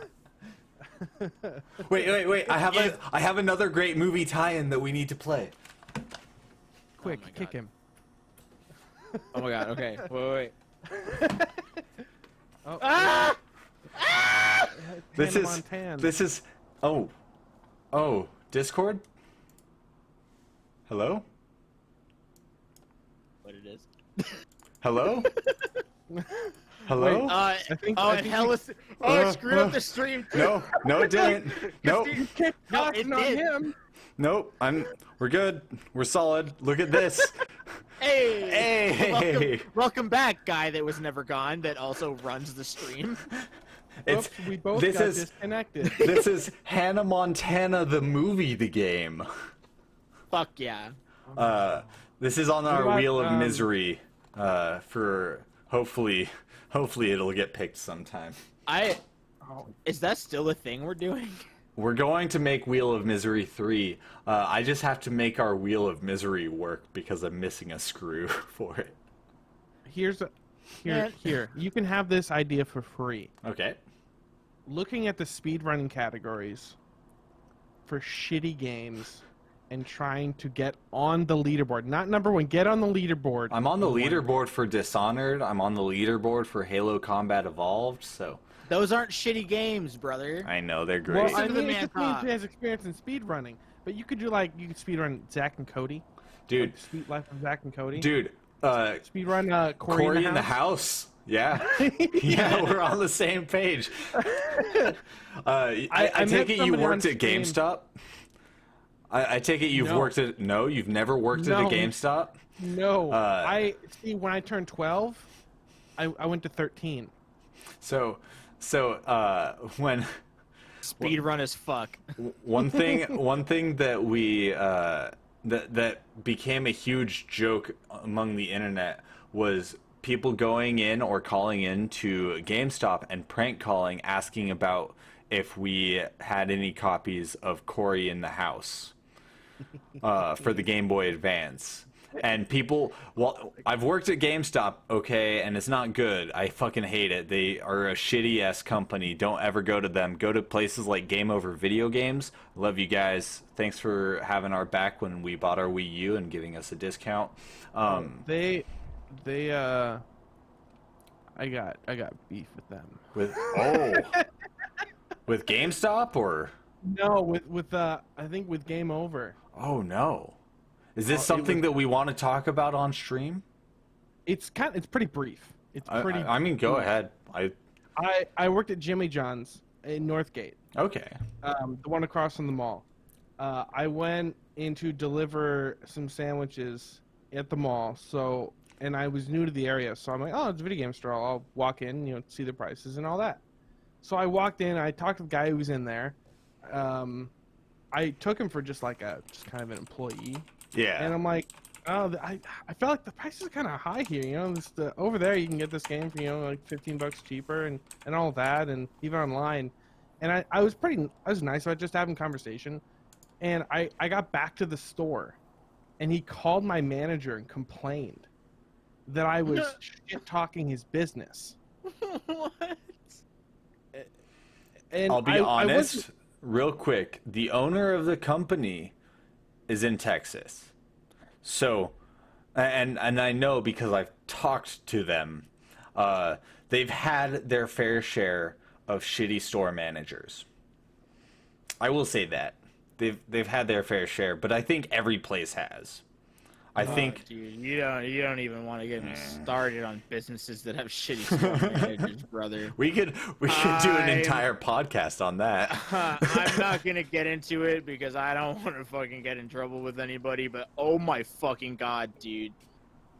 Wait, wait, wait. I have a If- have another great movie tie-in that we need to play. Quick, my kick him. Oh my god, okay. Wait, wait. Oh, Ah! This Hannah is Montana. this is oh oh Discord. Hello, What it is? hello, hello. Wait, Uh, I think- oh, I and think hell you- is, oh, it Uh, screwed uh, up the stream. no, no, it didn't. Nope, You No, it on did. him. nope. I'm. We're good. We're solid. Look at this. Hey. Hey. Welcome, welcome back, guy that was never gone. That also runs the stream. It's Oops, we both this got is disconnected. this is Hannah Montana the movie, the game. Fuck yeah. Uh, this is on our about, wheel of um, misery. Uh, for hopefully, hopefully it'll get picked sometime. I Oh, is that still a thing we're doing? We're going to make Wheel of Misery 3. Uh, I just have to make our Wheel of Misery work because I'm missing a screw for it. here's a, here Man. here. You can have this idea for free. Okay. Looking at the speedrunning categories for shitty games and trying to get on the leaderboard. Not number one, get on the leaderboard. I'm on the leaderboard for Dishonored. I'm on the leaderboard for Halo Combat Evolved, so Those aren't shitty games, brother. I know they're Well, great. I Listen to the mean, man it depends talk. who has experience in speedrunning. But you could do like you could speedrun Zack and Cody. dude, Like, Suite Life of Zack and Cody. dude, uh, Speedrun uh, Cory, Cory, in the house. house. Yeah. yeah, we're on the same page. Uh, I, I, I met take it you worked at stream- GameStop? I, I take it you've No. worked at. No, you've never worked at a GameStop? No, Uh, I see. When I turned twelve, I, I went to thirteen. So, so uh, when. Speed run as fuck. one thing one thing that we uh, that that became a huge joke among the internet was people going in or calling in to GameStop and prank calling asking about if we had any copies of Cory in the house uh, for the Game Boy Advance. And people, well, I've worked at GameStop, okay, and it's not good. I fucking hate it. They are a shitty ass company. Don't ever go to them. Go to places like Game Over Video Games. Love you guys. Thanks for having our back when we bought our Wii U and giving us a discount. Um, They, they uh, I got I got beef with them. with oh, with GameStop or No, with with uh, I think with Game Over. Oh no, is this it something was- that we want to talk about on stream? It's kind. of, It's pretty brief. It's pretty. I, I mean, go ahead. I I I worked at Jimmy John's in Northgate, okay. um, the one across from the mall. Uh, I went in to deliver some sandwiches at the mall. So, and I was new to the area, so I'm like, oh, it's a video game store. I'll walk in, you know, see the prices and all that. So I walked in. I talked to the guy who was in there. Um, I took him for just like a just kind of an employee, Yeah. and I'm like, oh, I I felt like the price is kind of high here. You know, this the over there you can get this game for you know like 15 bucks cheaper and and all that, and even online. and I, I was pretty I was nice about just having conversation, and I I got back to the store, and he called my manager and complained that I was shit talking his business. what? And I'll be I- I honest, wasn't- real quick. The owner of the company is in Texas, so and and I know because I've talked to them. Uh, they've had their fair share of shitty store managers. I will say that they've they've had their fair share, but I think every place has. I think Oh, dude, you don't you don't even want to get me started on businesses that have shitty managers, brother. we could we could do an entire podcast on that. I'm not gonna get into it because I don't want to fucking get in trouble with anybody. But oh my fucking god, dude!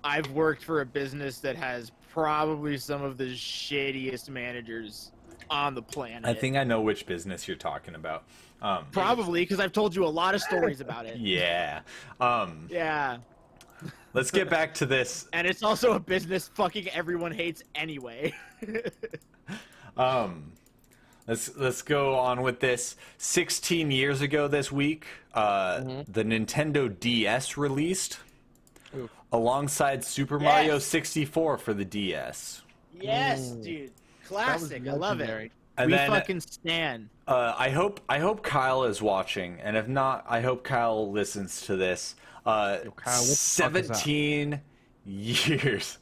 I've worked for a business that has probably some of the shittiest managers on the planet. I think I know which business you're talking about. Um, probably because I've told you a lot of stories about it. yeah. Um, Yeah, let's get back to this. and it's also a business fucking everyone hates anyway. Um, let's let's go on with this. 16 years ago this week, uh, the Nintendo DS released Oof. alongside Super Mario 64 for the DS. yes, Mm. dude, classic. I love it. And we then fucking stand. uh, I hope I hope Kyle is watching, and if not, I hope Kyle listens to this. Uh, Yo, Kyle, what the fuck is that? 17 years.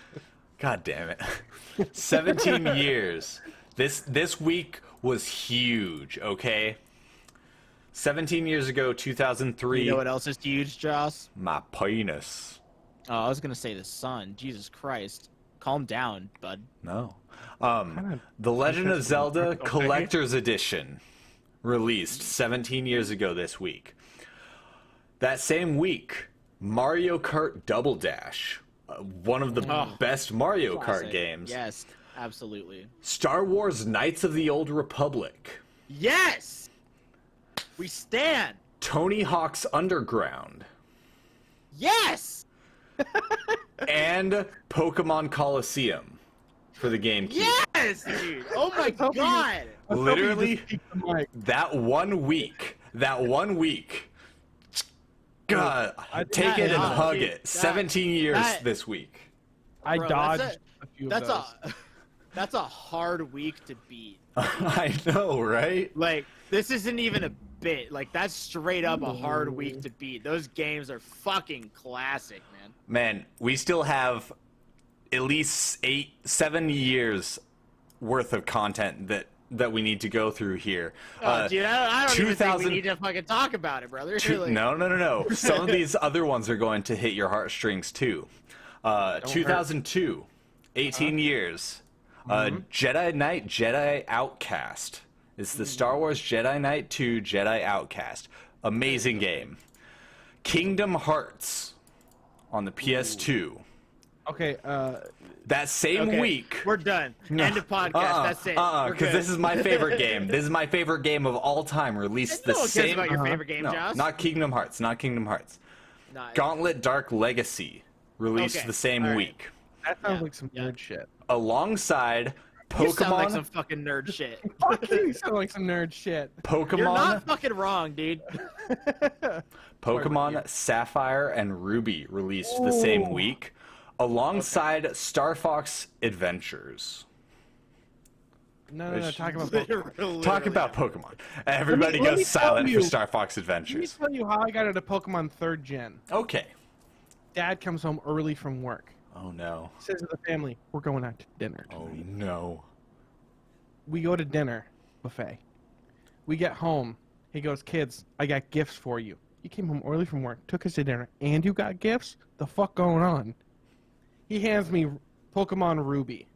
God damn it. 17 years. This this week was huge, okay? 17 years ago, 2003, You know what else is huge, Joss? my penis. Oh, I was gonna say the sun. Jesus Christ. Calm down, bud. No. Um, The Legend of. Zelda. Collector's Edition released 17 years ago this week. That same week, Mario Kart Double Dash, uh, one of the Oh, best Mario Classic. Kart games. Yes, absolutely. Star Wars Knights of the Old Republic, Yes! We stand! Tony Hawk's Underground, Yes! and Pokemon Colosseum for the GameCube. Yes, dude! Oh my god! I was hoping you Literally- just peeked the mic. That one week, that one week. God, I- take it and that- hug dude, it. that- 17 years that- this week. I Bro, that's dodged a- a, few That's of those. a that's a hard week to beat. I know, right? Like, this isn't even a bit. Like, that's straight up a hard week to beat. Those games are fucking classic, man. Man, we still have at least eight, seven years worth of content that that we need to go through here. Oh, Uh, dude, I don't, I don't even think 2000 we need to fucking talk about it, brother. two- no, no, no, no. Some of these other ones are going to hit your heartstrings too. Uh, 2002, 18 years. Uh, Jedi Knight, Jedi Outcast. It's the Star Wars Jedi Knight 2 Jedi Outcast. Amazing game. Kingdom Hearts on the PS2. Okay, uh, That same Okay, week. We're done. End of podcast. That's it. Uh, We're because this is my favorite game. This is my favorite game of all time. Released No the cares same. about your uh-huh. favorite game, no, Joss. not Kingdom Hearts. Not Kingdom Hearts. Nah, Gauntlet Dark Legacy released Okay, the same alright. week, that sounds Yeah, like some yeah. nerd shit. alongside Pokemon. You sound like Pokemon. some fucking nerd shit. Fuck you, you sound like some nerd shit. Pokemon. You're not fucking wrong, dude. Pokemon Sapphire and Ruby released the same week, alongside Star Fox Adventures. No, no, no, talk about Pokemon. Talk about Pokemon. Everybody me goes silent for Star Fox Adventures. Let me tell you how I got into Pokemon third gen. Okay. Dad comes home early from work. Oh no. Says to the family, "We're going out to dinner." Tonight. Oh no. We go to dinner buffet. We get home. He goes, "Kids, I got gifts for you." You came home early from work, took us to dinner, and you got gifts. The fuck going on? He hands me Pokemon Ruby.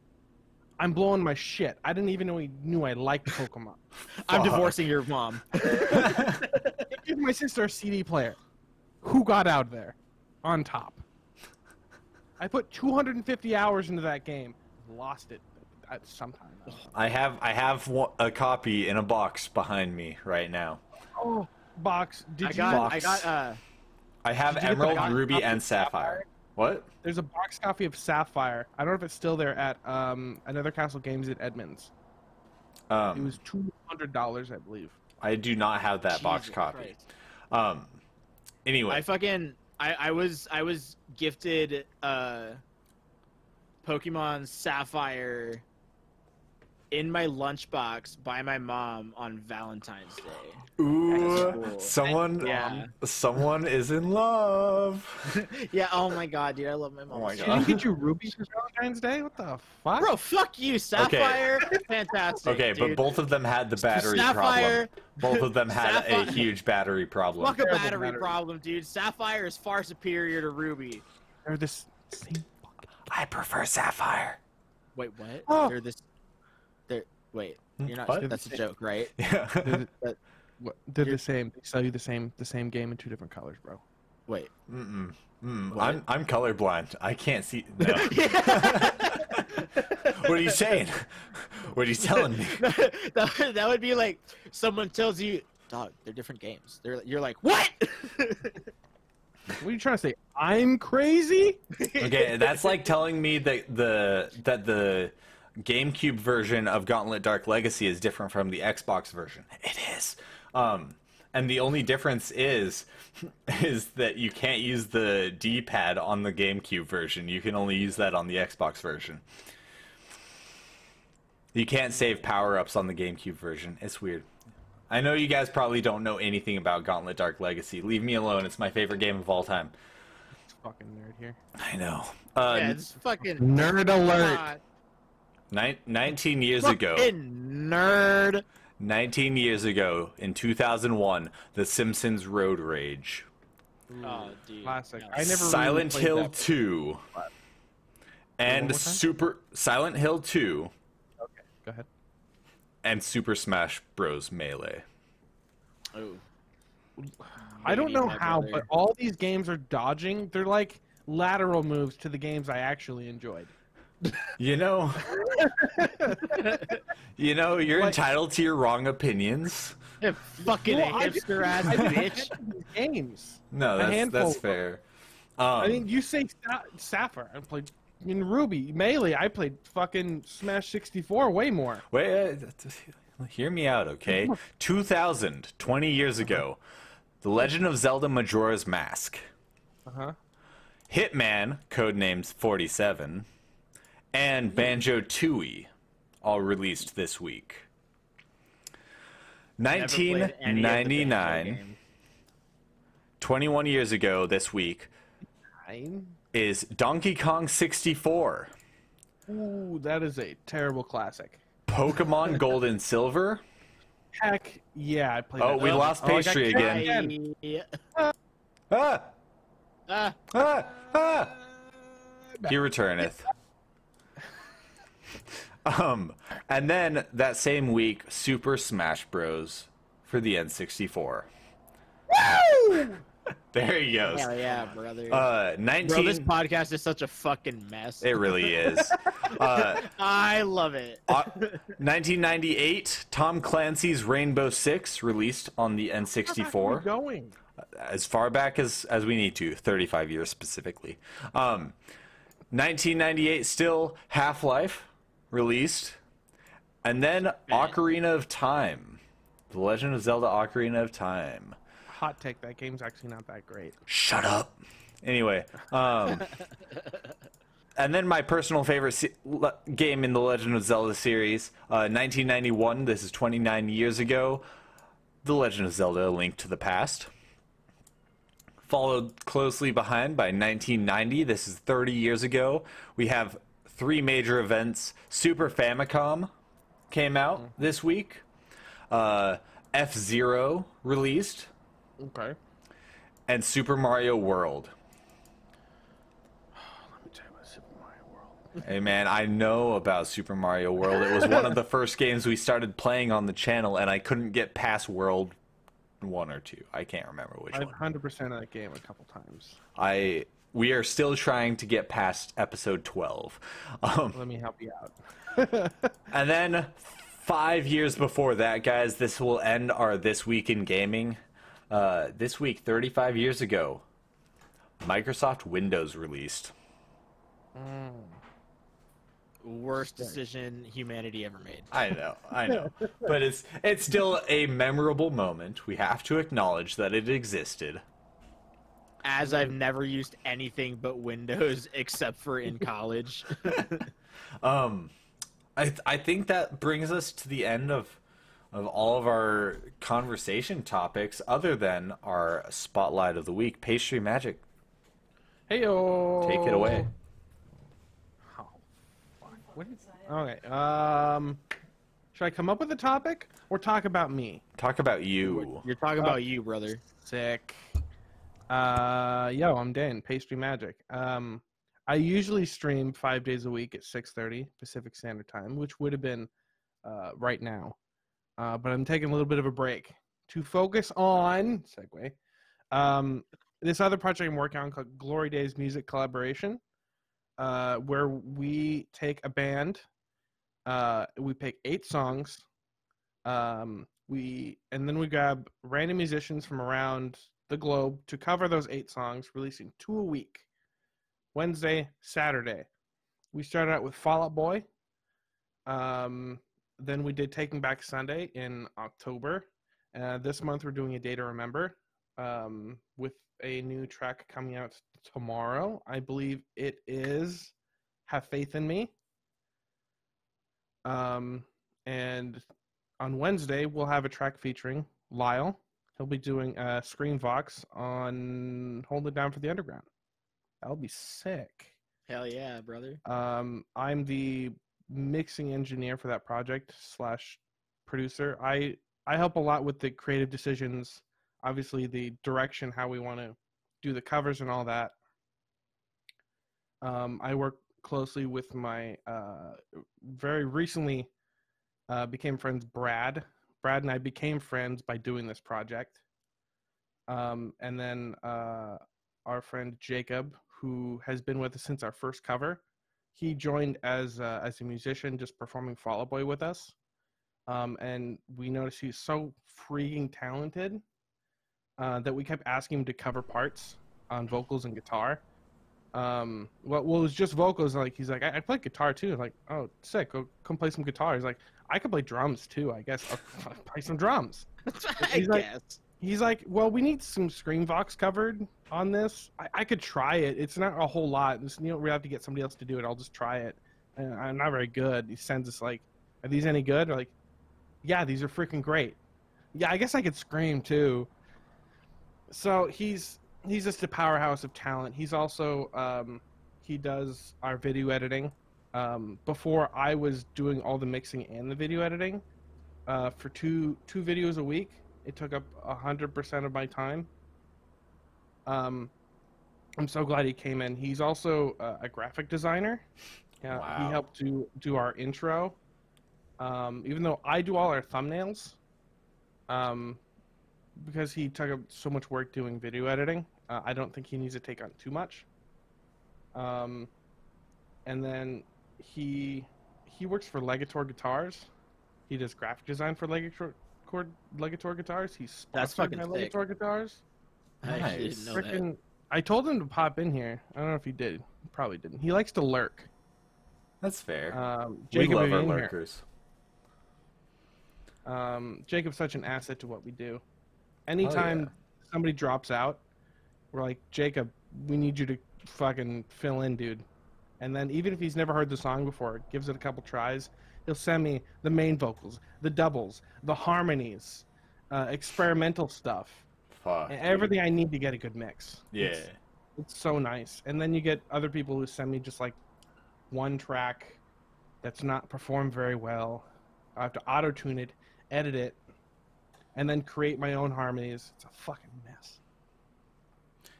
I'm blowing my shit. I didn't even know he knew I liked Pokemon. I'm divorcing your mom. He gave my sister a CD player. Who got out there on top? I put 250 hours into that game. Lost it at some time. I have I have a copy in a box behind me right now. Oh, box. Did I you? got, Box. I got, uh, I have Did you get the Emerald, Ruby, and of Sapphire. What? There's a box copy of Sapphire. I don't know if it's still there at um, another Castle Games at Edmonds. It Um, was two hundred dollars, I believe. I do not have that box copy. Christ. Um, anyway, I fucking I I was I was gifted uh Pokemon Sapphire in my lunchbox by my mom on Valentine's Day. ooh, cool. someone, Yeah. Um, someone is in love. yeah, oh my god, dude, I love my oh mom. Oh my God. didn't get you rubies for Valentine's Day? What the fuck? Bro, fuck you, Sapphire. Fantastic. Okay, but both of them had the battery problem. Both of them had a huge battery problem. fuck a battery, battery. problem, dude. Sapphire is far superior to Ruby. They're this same I prefer Sapphire. Wait, what? Oh. They're this. They're wait. You're not. What? That's a joke, right? Yeah. They're, But- what, they're the same. They sell you the same the same game in two different colors, bro. Wait. Mm-mm. Mm, What? I'm I'm colorblind. I can't see. No. what are you saying? What are you telling me? that, that would be like someone tells you, "Dog, they're different games." They're you're like, "What?" What are you trying to say? I'm crazy? Okay, that's like telling me that the that the GameCube version of Gauntlet Dark Legacy is different from the Xbox version. It is. Um, and the only difference is is that you can't use the D-pad on the GameCube version. You can only use that on the Xbox version. You can't save power-ups on the GameCube version. It's weird. I know you guys probably don't know anything about Gauntlet Dark Legacy. Leave me alone. It's my favorite game of all time. It's Fucking nerd here. I know. Uh, yeah, it's fucking Nerd alert. God, Nin- 19 years ago, fucking nerd. 19 years ago, in 2001, The Simpsons Road Rage, mm. ah, Oh, dude. Classic. no. I never really Silent played Hill that. 2, What? and? Super Silent Hill 2, Okay, go ahead. and Super Smash Bros. Melee. Oh. I don't know how, brother. but all these games are dodging. They're like lateral moves to the games I actually enjoyed. You know, you know, you're Like- entitled to your wrong opinions. Yeah, fucking Well, a I just- hipster ass I bitch. games. No, that's that's fair. Um, I mean, you say Sa- Sapphire. I played in Ruby Melee. I played fucking Smash 64 way more. Wait, uh, hear me out, okay? 2000, 20 years ago, The Legend of Zelda Majora's Mask, Uh huh. Hitman, codenamed 47, and Banjo Tooie, all released this week. Never played any of the Banjo 1999, 21 years ago this week, Nine. is Donkey Kong 64, Ooh, that is a terrible classic. Pokemon Gold and Silver, Heck yeah, I played. Oh, that. we lost pastry kicked again. again. Yeah. ah, Ah, ah, ah. He returneth. Um, and then that same week, Super Smash Bros. for the N64. Woo! there he goes. hell yeah, brother. Uh, Bro, this podcast is such a fucking mess. it really is. Uh, I love it. uh, 1998, Tom Clancy's Rainbow Six released on the Where N64. going? as far back as as we need to 35 years specifically um 1998 still half-life released and then ocarina of time the legend of zelda ocarina of time Hot take. That game's actually not that great. shut up anyway um and then my personal favorite se- le- game in the legend of zelda series uh 1991 this is 29 years ago the legend of zelda a link to the past followed closely behind by 1990. This is 30 years ago. We have three major events. Super Famicom came out this week. Uh, F Zero released, Okay. and Super Mario World. Let me tell you about Super Mario World. Hey man, I know about Super Mario World. It was one of the first games we started playing on the channel, and I couldn't get past World one or two. I can't remember which I've one. hundred percent of that game a couple times. I we are still trying to get past episode 12. Um, Let me help you out. And then five years before that, guys, this will end our This Week in Gaming. Uh, this week, 35 years ago, Microsoft Windows released. worst decision humanity ever made. I know, I know, but it's it's still a memorable moment. We have to acknowledge that it existed. As I've never used anything but Windows except for in college. Um, I I think that brings us to the end of of all of our conversation topics, other than our spotlight of the week, pastry magic. Hey yo. Take it away. Oh, fuck. What is, okay. Um, should I come up with a topic or talk about me? Talk about you. You're talking about you, brother. Sick. Uh, yo, I'm Dan. Pastry Magic. Um, I usually stream five days a week at 6:30 Pacific Standard Time, which would have been uh, right now. Uh, but I'm taking a little bit of a break to focus on segue. Um, this other project I'm working on called Glory Days Music Collaboration, uh, where we take a band, uh, we pick eight songs, um, we and then we grab random musicians from around the globe to cover those eight songs, releasing two a week, Wednesday, Saturday. We started out with Fall Out Boy. Um, then we did Taking Back Sunday in October. Uh, this month we're doing a day to remember um, with a new track coming out tomorrow. I believe it is Have Faith in Me. Um, and on Wednesday we'll have a track featuring Lyle. He'll be doing a Scream Vox on Hold It Down for the Underground. That'll be sick. Hell yeah, brother. Um, I'm the mixing engineer for that project slash producer. I I help a lot with the creative decisions, obviously the direction, how we want to do the covers and all that. Um, I work closely with my uh, very recently uh, became friends Brad. Brad and I became friends by doing this project. Um, and then uh, our friend Jacob, who has been with us since our first cover, he joined as uh, as a musician, just performing Fall Out Boy with us. Um, and we noticed he's so freaking talented uh, that we kept asking him to cover parts on vocals and guitar. Um, well, well, it was just vocals. Like he's like, I, I play guitar too. I'm like, oh, sick. Go come play some guitar. He's like, I could play drums too. I guess I'll play some drums. I He's like- guess. He's like, well, we need some Scream Vox covered on this. I, I could try it. It's not a whole lot. This, you don't really have to get somebody else to do it. I'll just try it. And I'm not very good. He sends us like, are these any good? We're like, yeah, these are freaking great. Yeah, I guess I could scream too. So he's he's just a powerhouse of talent. He's also um, he does our video editing. Um, before I was doing all the mixing and the video editing uh, for two two videos a week. It took up hundred percent of my time. Um, I'm so glad he came in. He's also uh, a graphic designer. Yeah, Wow. he helped do do our intro. Um, even though I do all our thumbnails, um, because he took up so much work doing video editing, uh, I don't think he needs to take on too much. Um, and then he he works for Legator Guitars. He does graphic design for Legator Legator Guitars. He's That's sponsored fucking by sick. Legator Guitars. I Nice. didn't know that. Frickin' I told him to pop in here. I don't know if he did. Probably didn't. He likes to lurk. That's fair. Um, we love our lurkers. Um, Jacob's such an asset to what we do. Anytime yeah. somebody drops out, we're like, Jacob, we need you to fucking fill in, dude. And then even if he's never heard the song before, gives it a couple tries, he'll send me the main vocals, the doubles, the harmonies, uh, experimental stuff, Fuck. and dude. everything I need to get a good mix. Yeah. It's, it's so nice. And then you get other people who send me just like one track that's not performed very well. I have to auto tune it, edit it, and then create my own harmonies. It's a fucking mess.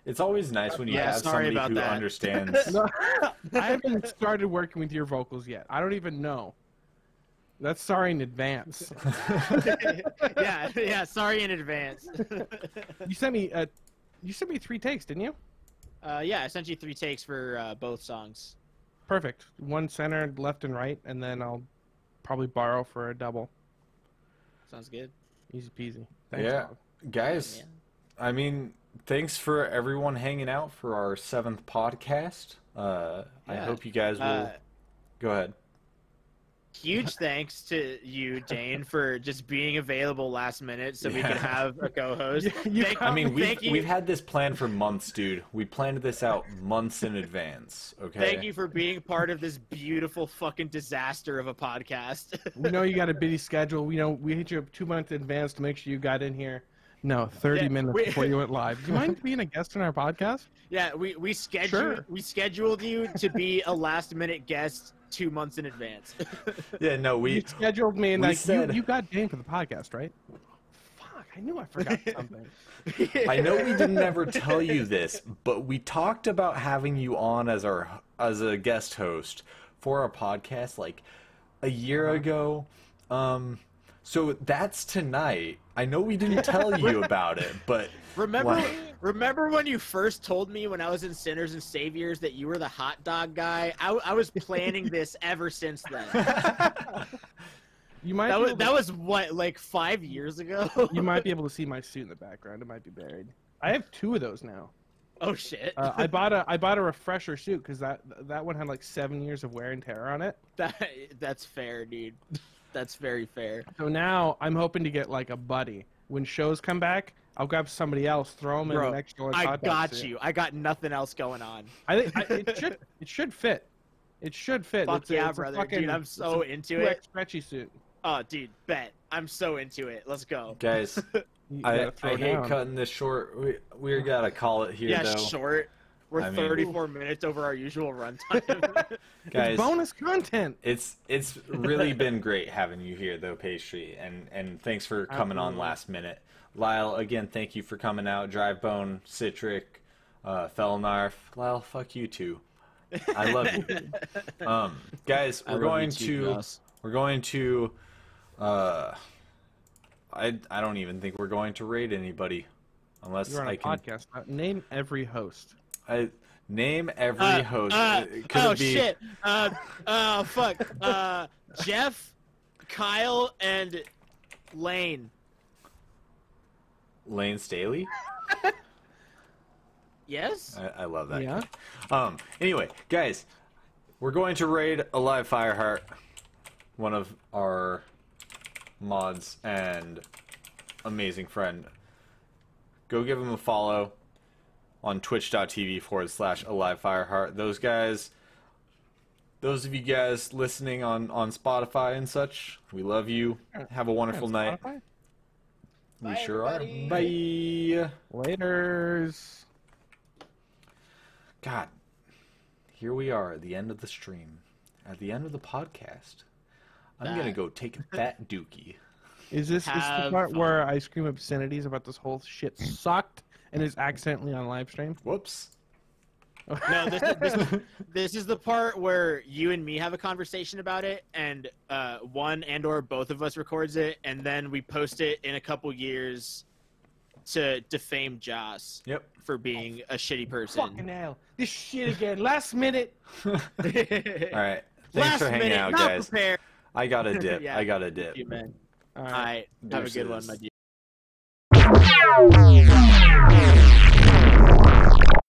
It's always nice when you Yeah, have sorry somebody about who that. understands. No, I haven't started working with your vocals yet. I don't even know. That's sorry in advance. yeah, yeah. Sorry in advance. You sent me uh, you sent me three takes, didn't you? uh, yeah, I sent you three takes for uh, both songs. Perfect. One center, left and right, and then I'll probably borrow for a double. Sounds good. Easy peasy. Thanks, Yeah. dog. Guys, Yeah. I mean, thanks for everyone hanging out for our seventh podcast. Uh, I hope you guys will. Uh, Go ahead. Huge thanks to you, Jane, for just being available last minute so we could have a co-host. You- you Thank- I mean, we've we've had this plan for months, dude. We planned this out months in advance. Okay. thank you for being part of this beautiful fucking disaster of a podcast. We know you got a busy schedule. We know we hit you up two months in advance to make sure you got in here. No, 30 Yeah, minutes we- before you went live. Do you mind being a guest on our podcast? yeah, we we scheduled Sure. we scheduled you to be a last minute guest two months in advance. Yeah, no, you we scheduled me and like said- you, you got Jane for the podcast, right? Fuck, I knew I forgot something. I know we didn't ever tell you this, but we talked about having you on as our as a guest host for our podcast like a year ago. Um so that's tonight. I know we didn't tell you about it, but Remember, Like- remember when you first told me when I was in Sinners and Saviors that you were the hot dog guy? I, I was planning this ever since then. You might That was able that was what like five years ago. you might be able to see my suit in the background. It might be buried. I have two of those now. Oh shit! Uh, I bought a I bought a refresher suit because that that one had like seven years of wear and tear on it. that that's fair, dude. That's very fair. So now I'm hoping to get like a buddy. When shows come back, I'll grab somebody else, throw them in the next extra large I hot dog got suit. you. I got nothing else going on. I think I, it should it should fit. It should fit. Fuck It's a- yeah, it's brother, fucking- dude. I'm it's so a into it. Stretchy suit. Oh, dude, bet. I'm so into it. Let's go. guys, I, I hate down. cutting this short. We we gotta call it here yeah, though. short. We're I mean- 34 minutes over our usual runtime. Guys, It's bonus content. It's it's really been great having you here though, Pastry, and and thanks for coming on last minute. Lyle, again, thank you for coming out. Drivebone, Citric, uh, Felnarf. Lyle, fuck you too. I love you. Um, guys, we're love you going too, to we're going to uh, I I don't even think we're going to raid anybody unless You're on I a can podcast. Uh, Name every host. I name every Uh, host. uh, Could oh it be shit! Uh, oh fuck! Uh, Jeff, Kyle, and Lane. Layne Staley? Yes. I, I love that. Yeah. guy. Um. Anyway, guys, we're going to raid Alive Fireheart, one of our mods and amazing friend. Go give him a follow on twitch.tv forward slash Alive Fireheart. Those guys, those of you guys listening on on Spotify and such, we love you. Have a wonderful Yeah, night. Spotify? We Bye, sure everybody. are. Bye. Laters. God, here we are at the end of the stream, at the end of the podcast. I'm gonna go take a fat dookie. Is this, this the part fun. where I scream obscenities about this whole shit sucked and is accidentally on live stream? Whoops. No, this, this, this is the part where you and me have a conversation about it, and uh, one and or both of us records it, and then we post it in a couple years to defame Joss Yep. for being a shitty person. Fucking person. hell. This shit again. Last minute. All right. Thanks Last for hanging minute, out, not guys. prepared. I got a dip. Yeah. I got a dip. You, man. All All right. right. Have a good one, Deuces. my dude.